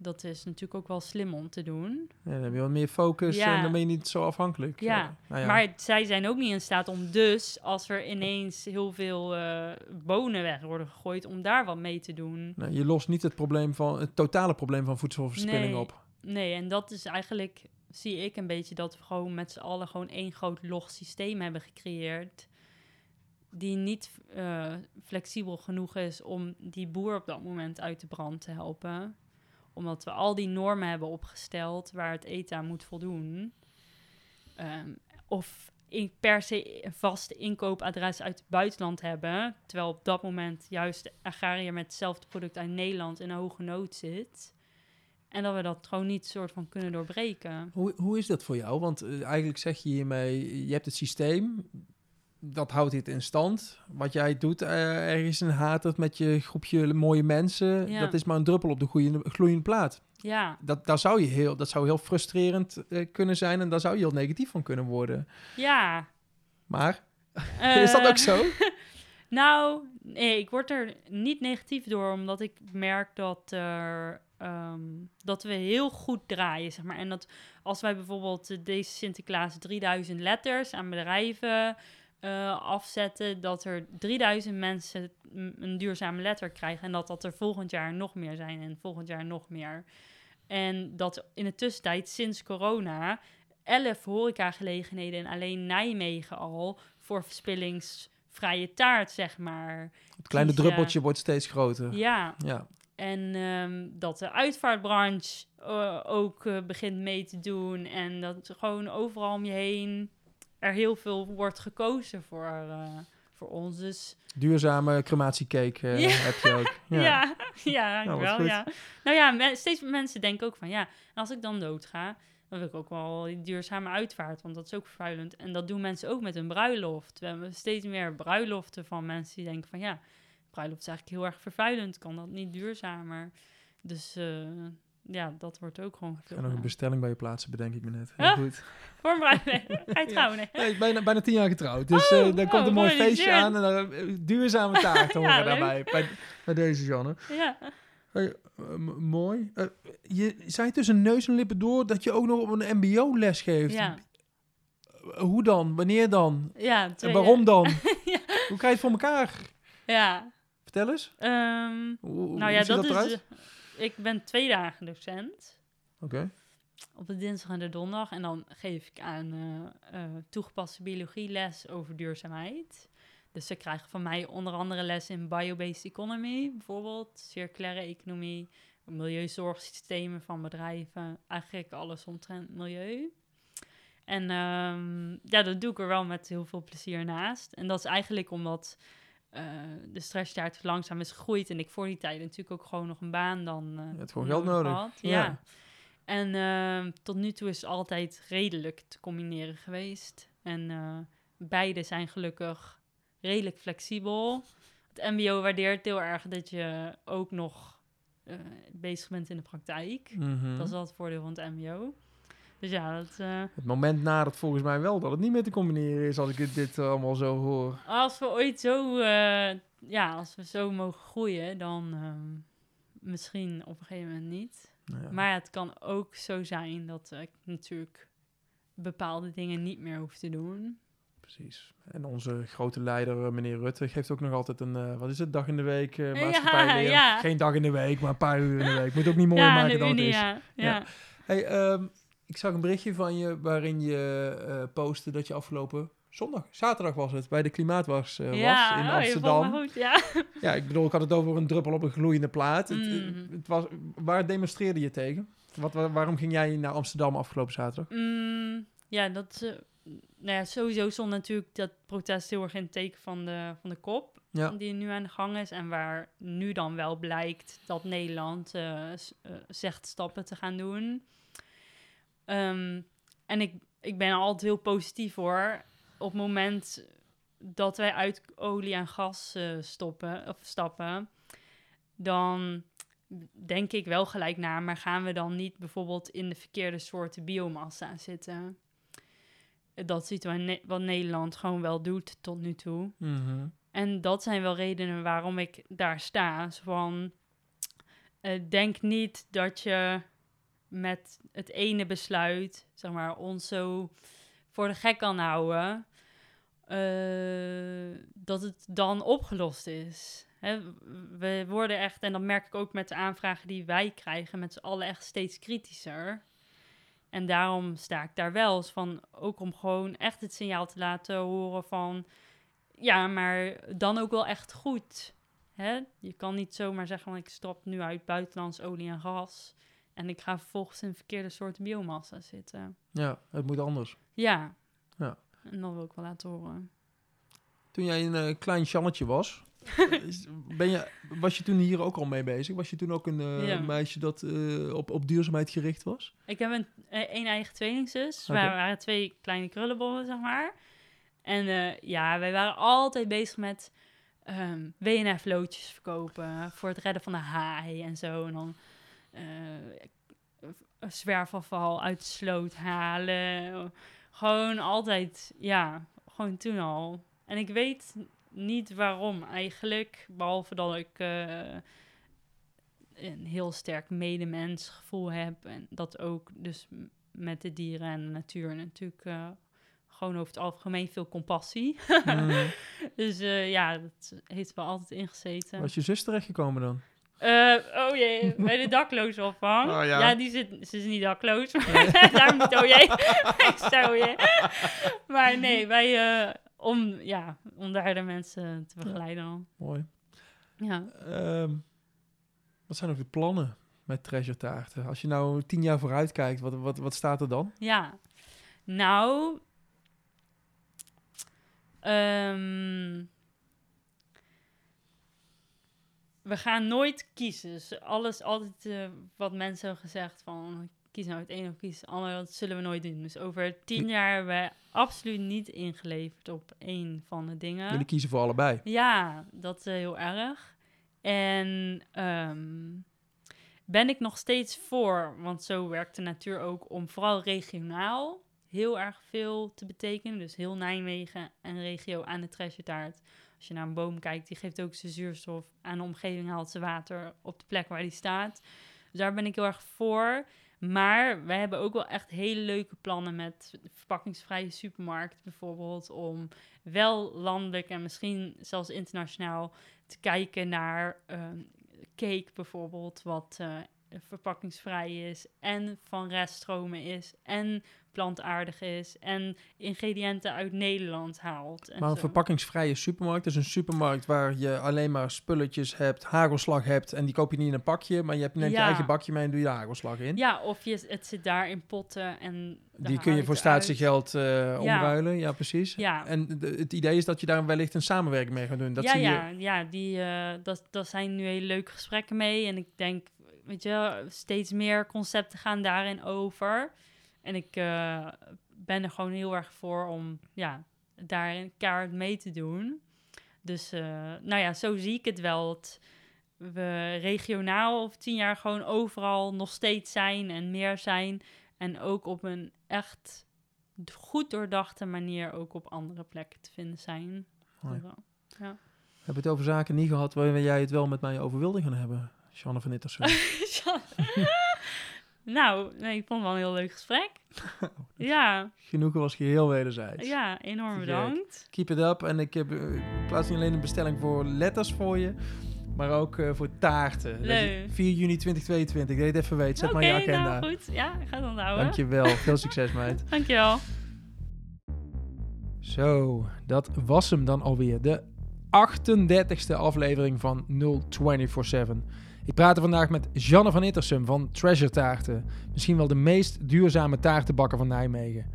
Dat is natuurlijk ook wel slim om te doen. ja. Dan heb je wat meer focus Ja. en dan ben je niet zo afhankelijk. Ja. Nou ja. Maar zij zijn ook niet in staat om dus, als er ineens heel veel eh, bonen weg worden gegooid, om daar wat mee te doen. Nou, je lost niet het, probleem van, het totale probleem van voedselverspilling Nee. op. Nee, en dat is eigenlijk, zie ik een beetje, dat we gewoon met z'n allen gewoon één groot log systeem hebben gecreëerd. Die niet eh, flexibel genoeg is om die boer op dat moment uit de brand te helpen. Omdat we al die normen hebben opgesteld waar het aan moet voldoen. Ehm, of in, per se een vast inkoopadres uit het buitenland hebben. Terwijl op dat moment juist de agrariër met hetzelfde product uit Nederland in een hoge nood zit. En dat we dat gewoon niet soort van kunnen doorbreken. Hoe, hoe is dat voor jou? Want eh, eigenlijk zeg je hiermee, je hebt het systeem, dat houdt dit in stand. Wat jij doet eh, ergens in Hatert met je groepje mooie mensen, Ja. dat is maar een druppel op de gloeiende, gloeiende plaat. Ja, Dat, daar zou je heel, dat zou heel frustrerend eh, kunnen zijn en daar zou je heel negatief van kunnen worden. ja. Maar, is dat Eh, ook zo? Nou, nee, ik word er niet negatief door, omdat ik merk dat, er, ehm, dat we heel goed draaien, zeg maar. En dat als wij bijvoorbeeld deze Sinterklaas 3000 letters aan bedrijven eh, afzetten, dat er 3000 mensen een duurzame letter krijgen en dat dat er volgend jaar nog meer zijn en volgend jaar nog meer. En dat in de tussentijd, sinds corona, 11 horecagelegenheden in alleen Nijmegen al voor verspillingsvrije taart, zeg maar. Het kleine kiezen. druppeltje wordt steeds groter. Ja, Ja. en ehm, dat de uitvaartbranche eh, ook eh, begint mee te doen. En dat gewoon overal om je heen er heel veel wordt gekozen voor, eh, voor ons. Dus Duurzame crematiecake Ja. heb je ook. ja, Ja. ja, Nou, wel, ja. Nou ja, me- steeds meer mensen denken ook van ja, en als ik dan doodga, dan wil ik ook wel die duurzame uitvaart, want dat is ook vervuilend. En dat doen mensen ook met een bruiloft. We hebben steeds meer bruiloften van mensen die denken van ja, bruiloft is eigenlijk heel erg vervuilend, kan dat niet duurzamer? Dus eh, ja, dat wordt ook gewoon veel. nog een bestelling bij je plaatsen, bedenk ik me net. Heel goed. Voor. Ga je trouwen? Nee. Nee, bijna, bijna tien jaar getrouwd. Dus Oh, eh daar komt oh, een mooi feestje aan. En dan, eh, duurzame taart horen Ja, daarbij. Bij, bij deze, Janne. Ja. Hey, eh, mooi. Eh, je zei tussen neus en lippen door dat je ook nog op een mbo-les geeft. Ja. Hoe dan? Wanneer dan? Ja, En waarom dan? Ja. Hoe krijg je het voor elkaar? Ja. Vertel eens. Hoe, hoe nou ja, dat, is. Ik ben twee dagen docent. Oké. Op de dinsdag en de donderdag. En dan geef ik aan eh, eh, toegepaste biologie les over duurzaamheid. Dus ze krijgen van mij onder andere les in biobased economy, bijvoorbeeld, circulaire economie, milieuzorgsystemen van bedrijven, eigenlijk alles omtrent milieu. En ehm, ja, dat doe ik er wel met heel veel plezier naast. En dat is eigenlijk omdat eh, de stresstaart langzaam is gegroeid en ik voor die tijd natuurlijk ook gewoon nog een baan dan Je hebt gewoon geld nodig. had. Ja. Ja. En ehm, tot nu toe is het altijd redelijk te combineren geweest. En eh, beide zijn gelukkig redelijk flexibel. Het MBO waardeert heel erg dat je ook nog bezig bent in de praktijk. Mhm. Dat is wel het voordeel van het mbo. Dus ja, dat, eh, Het moment nadert volgens mij wel dat het niet meer te combineren is als ik dit, dit allemaal zo hoor. als we ooit zo, eh, ja, als we zo mogen groeien, dan ehm, misschien op een gegeven moment niet. Nou ja. Maar het kan ook zo zijn dat ik natuurlijk bepaalde dingen niet meer hoef te doen. Precies. En onze grote leider, eh, meneer Rutte, geeft ook nog altijd een, eh, wat is het, dag in de week uh, Ja, maatschappijleer. ja. Geen dag in de week, maar een paar uur in de week. Moet ook niet mooier maken dan het is. ja. Hey, ehm, ik zag een berichtje van je waarin je eh postte dat je afgelopen zondag, zaterdag was het, bij de Klimaatwars eh, Ja, was in oh, Amsterdam. goed, ja. Ja, ik bedoel, ik had het over een druppel op een gloeiende plaat. Het, Mm. het was, waar demonstreerde je tegen? Wat, wa- waarom ging jij naar Amsterdam afgelopen zaterdag? Mm, ja, dat, eh, nou ja, sowieso stond natuurlijk dat protest heel erg in het teken van de, van de kop. Ja. Die nu aan de gang is. En waar nu dan wel blijkt dat Nederland eh, eh, zegt stappen te gaan doen. Ehm, en ik, ik ben altijd heel positief hoor. Op het moment dat wij uit olie en gas eh, stoppen, of stappen, dan denk ik wel gelijk na, maar gaan we dan niet bijvoorbeeld in de verkeerde soorten biomassa zitten? Dat ziet wat, Ne- wat Nederland gewoon wel doet tot nu toe. Mhm. En dat zijn wel redenen waarom ik daar sta. Zo van, eh, denk niet dat je met het ene besluit, zeg maar, ons zo voor de gek kan houden, eh, dat het dan opgelost is. We worden echt, en dat merk ik ook met de aanvragen die wij krijgen, met z'n allen echt steeds kritischer. En daarom sta ik daar wel van, ook om gewoon echt het signaal te laten horen van, ja, maar dan ook wel echt goed. Je kan niet zomaar zeggen, van ik stop nu uit buitenlands olie en gas en ik ga vervolgens in verkeerde soorten biomassa zitten. Ja, het moet anders. Ja. Ja. En dat wil ik wel laten horen. Toen jij een eh, klein Jannetje was, ben je, was je toen hier ook al mee bezig? Was je toen ook een eh, Ja. meisje dat eh, op, op duurzaamheid gericht was? Ik heb een, een eigen tweelingzus. Oké. We waren twee kleine krullenbollen, zeg maar. En ja, wij waren altijd bezig met ehm WNF-loodjes verkopen voor het redden van de haai en zo. En dan zwerfafval uit de sloot halen. Gewoon altijd, ja, gewoon toen al. En ik weet niet waarom eigenlijk, behalve dat ik eh, een heel sterk medemensgevoel heb. En dat ook dus met de dieren en de natuur natuurlijk eh, gewoon over het algemeen veel compassie. Mhm. dus eh, ja, dat heeft wel altijd ingezeten. Was je zus terechtgekomen dan? Eh, oh jee, bij de daklozenopvang. Oh, ja. ja. die zit, ze is niet dakloos. Daar moet oh jee. oh jee. Maar nee, wij, eh, om, ja, om daar de mensen te begeleiden dan. Mooi. Ja. Ehm, wat zijn ook de plannen met treasure taarten? Als je nou tien jaar vooruit kijkt, wat, wat, wat staat er dan? Ja, nou. ehm, we gaan nooit kiezen. Dus alles, altijd eh, wat mensen hebben gezegd van kies nou het een of kies het ander, dat zullen we nooit doen. Dus over tien jaar hebben we absoluut niet ingeleverd op één van de dingen. Jullie kiezen voor allebei. Ja, dat is heel erg. En ehm, ben ik nog steeds voor, want zo werkt de natuur ook, om vooral regionaal heel erg veel te betekenen. Dus heel Nijmegen en regio aan de trashetaart. Als je naar een boom kijkt, die geeft ook zijn zuurstof aan de omgeving, haalt ze water op de plek waar die staat. Dus daar ben ik heel erg voor. Maar wij hebben ook wel echt hele leuke plannen met verpakkingsvrije supermarkt bijvoorbeeld. Om wel landelijk en misschien zelfs internationaal te kijken naar ehm, cake bijvoorbeeld, wat eh, verpakkingsvrij is en van reststromen is en plantaardig is en ingrediënten uit Nederland haalt. En Maar een zo. verpakkingsvrije supermarkt is een supermarkt waar je alleen maar spulletjes hebt, hagelslag hebt en die koop je niet in een pakje, maar je hebt, neemt je eigen bakje mee en doe je de hagelslag in. Ja, of je, het zit daar in potten en... die kun je voor statiegeld eh omruilen, ja precies. Ja. En de- het idee is dat je daar wellicht een samenwerking mee gaat doen. Dat ja, zie je. ja, ja, die, eh dat, dat zijn nu hele leuke gesprekken mee. En ik denk, weet je, steeds meer concepten gaan daarin over. En ik eh, ben er gewoon heel erg voor om ja, daar een kaart mee te doen. Dus, eh, nou ja, zo zie ik het wel. Het, we regionaal of tien jaar gewoon overal nog steeds zijn en meer zijn. En ook op een echt goed doordachte manier ook op andere plekken te vinden zijn. Ja. We hebben het over zaken niet gehad waar jij het wel met mij over wilde gaan hebben. Shanne van Ittersen. nou, nee, ik vond het wel een heel leuk gesprek. ja, Genoegen was geheel wederzijds. ja, enorm bedankt. Keep it up. En ik heb eh, ik plaats niet alleen een bestelling voor letters voor je, maar ook eh, voor taarten. Leuk. 4 juni 2022. Dat je het even weet. Zet maar je agenda. nou goed. Ja, ik ga het onthouden. Dankjewel. Veel succes, meid. Dankjewel. Zo, dat was hem dan alweer. De 38e aflevering van 0247. Ik praat er vandaag met Janne van Ittersum van Treasure Taarten. Misschien wel de meest duurzame taartenbakker van Nijmegen.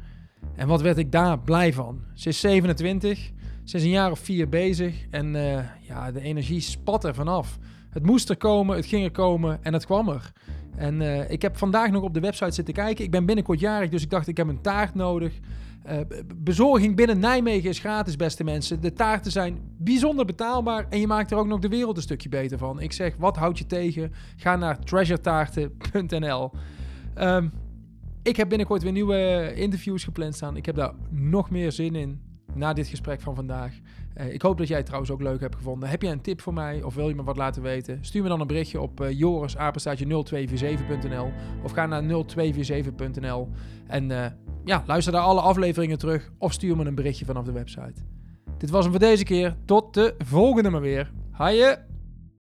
En wat werd ik daar blij van? Ze is 27, ze is een jaar of vier bezig en eh, ja, de energie spat er vanaf. Het moest er komen, het ging er komen en het kwam er. En eh, ik heb vandaag nog op de website zitten kijken. Ik ben binnenkort jarig, dus ik dacht ik heb een taart nodig. Eh, bezorging binnen Nijmegen is gratis, beste mensen. De taarten zijn bijzonder betaalbaar en je maakt er ook nog de wereld een stukje beter van. Ik zeg, wat houd je tegen? Ga naar treasuretaarten.nl. Ehm, ik heb binnenkort weer nieuwe interviews gepland staan. Ik heb daar nog meer zin in na dit gesprek van vandaag. Eh, ik hoop dat jij het trouwens ook leuk hebt gevonden. Heb jij een tip voor mij of wil je me wat laten weten? Stuur me dan een berichtje op uh, joris0247.nl of ga naar 0247.nl en eh, ja, luister daar alle afleveringen terug of stuur me een berichtje vanaf de website. Dit was hem voor deze keer. Tot de volgende maar weer. Haaien!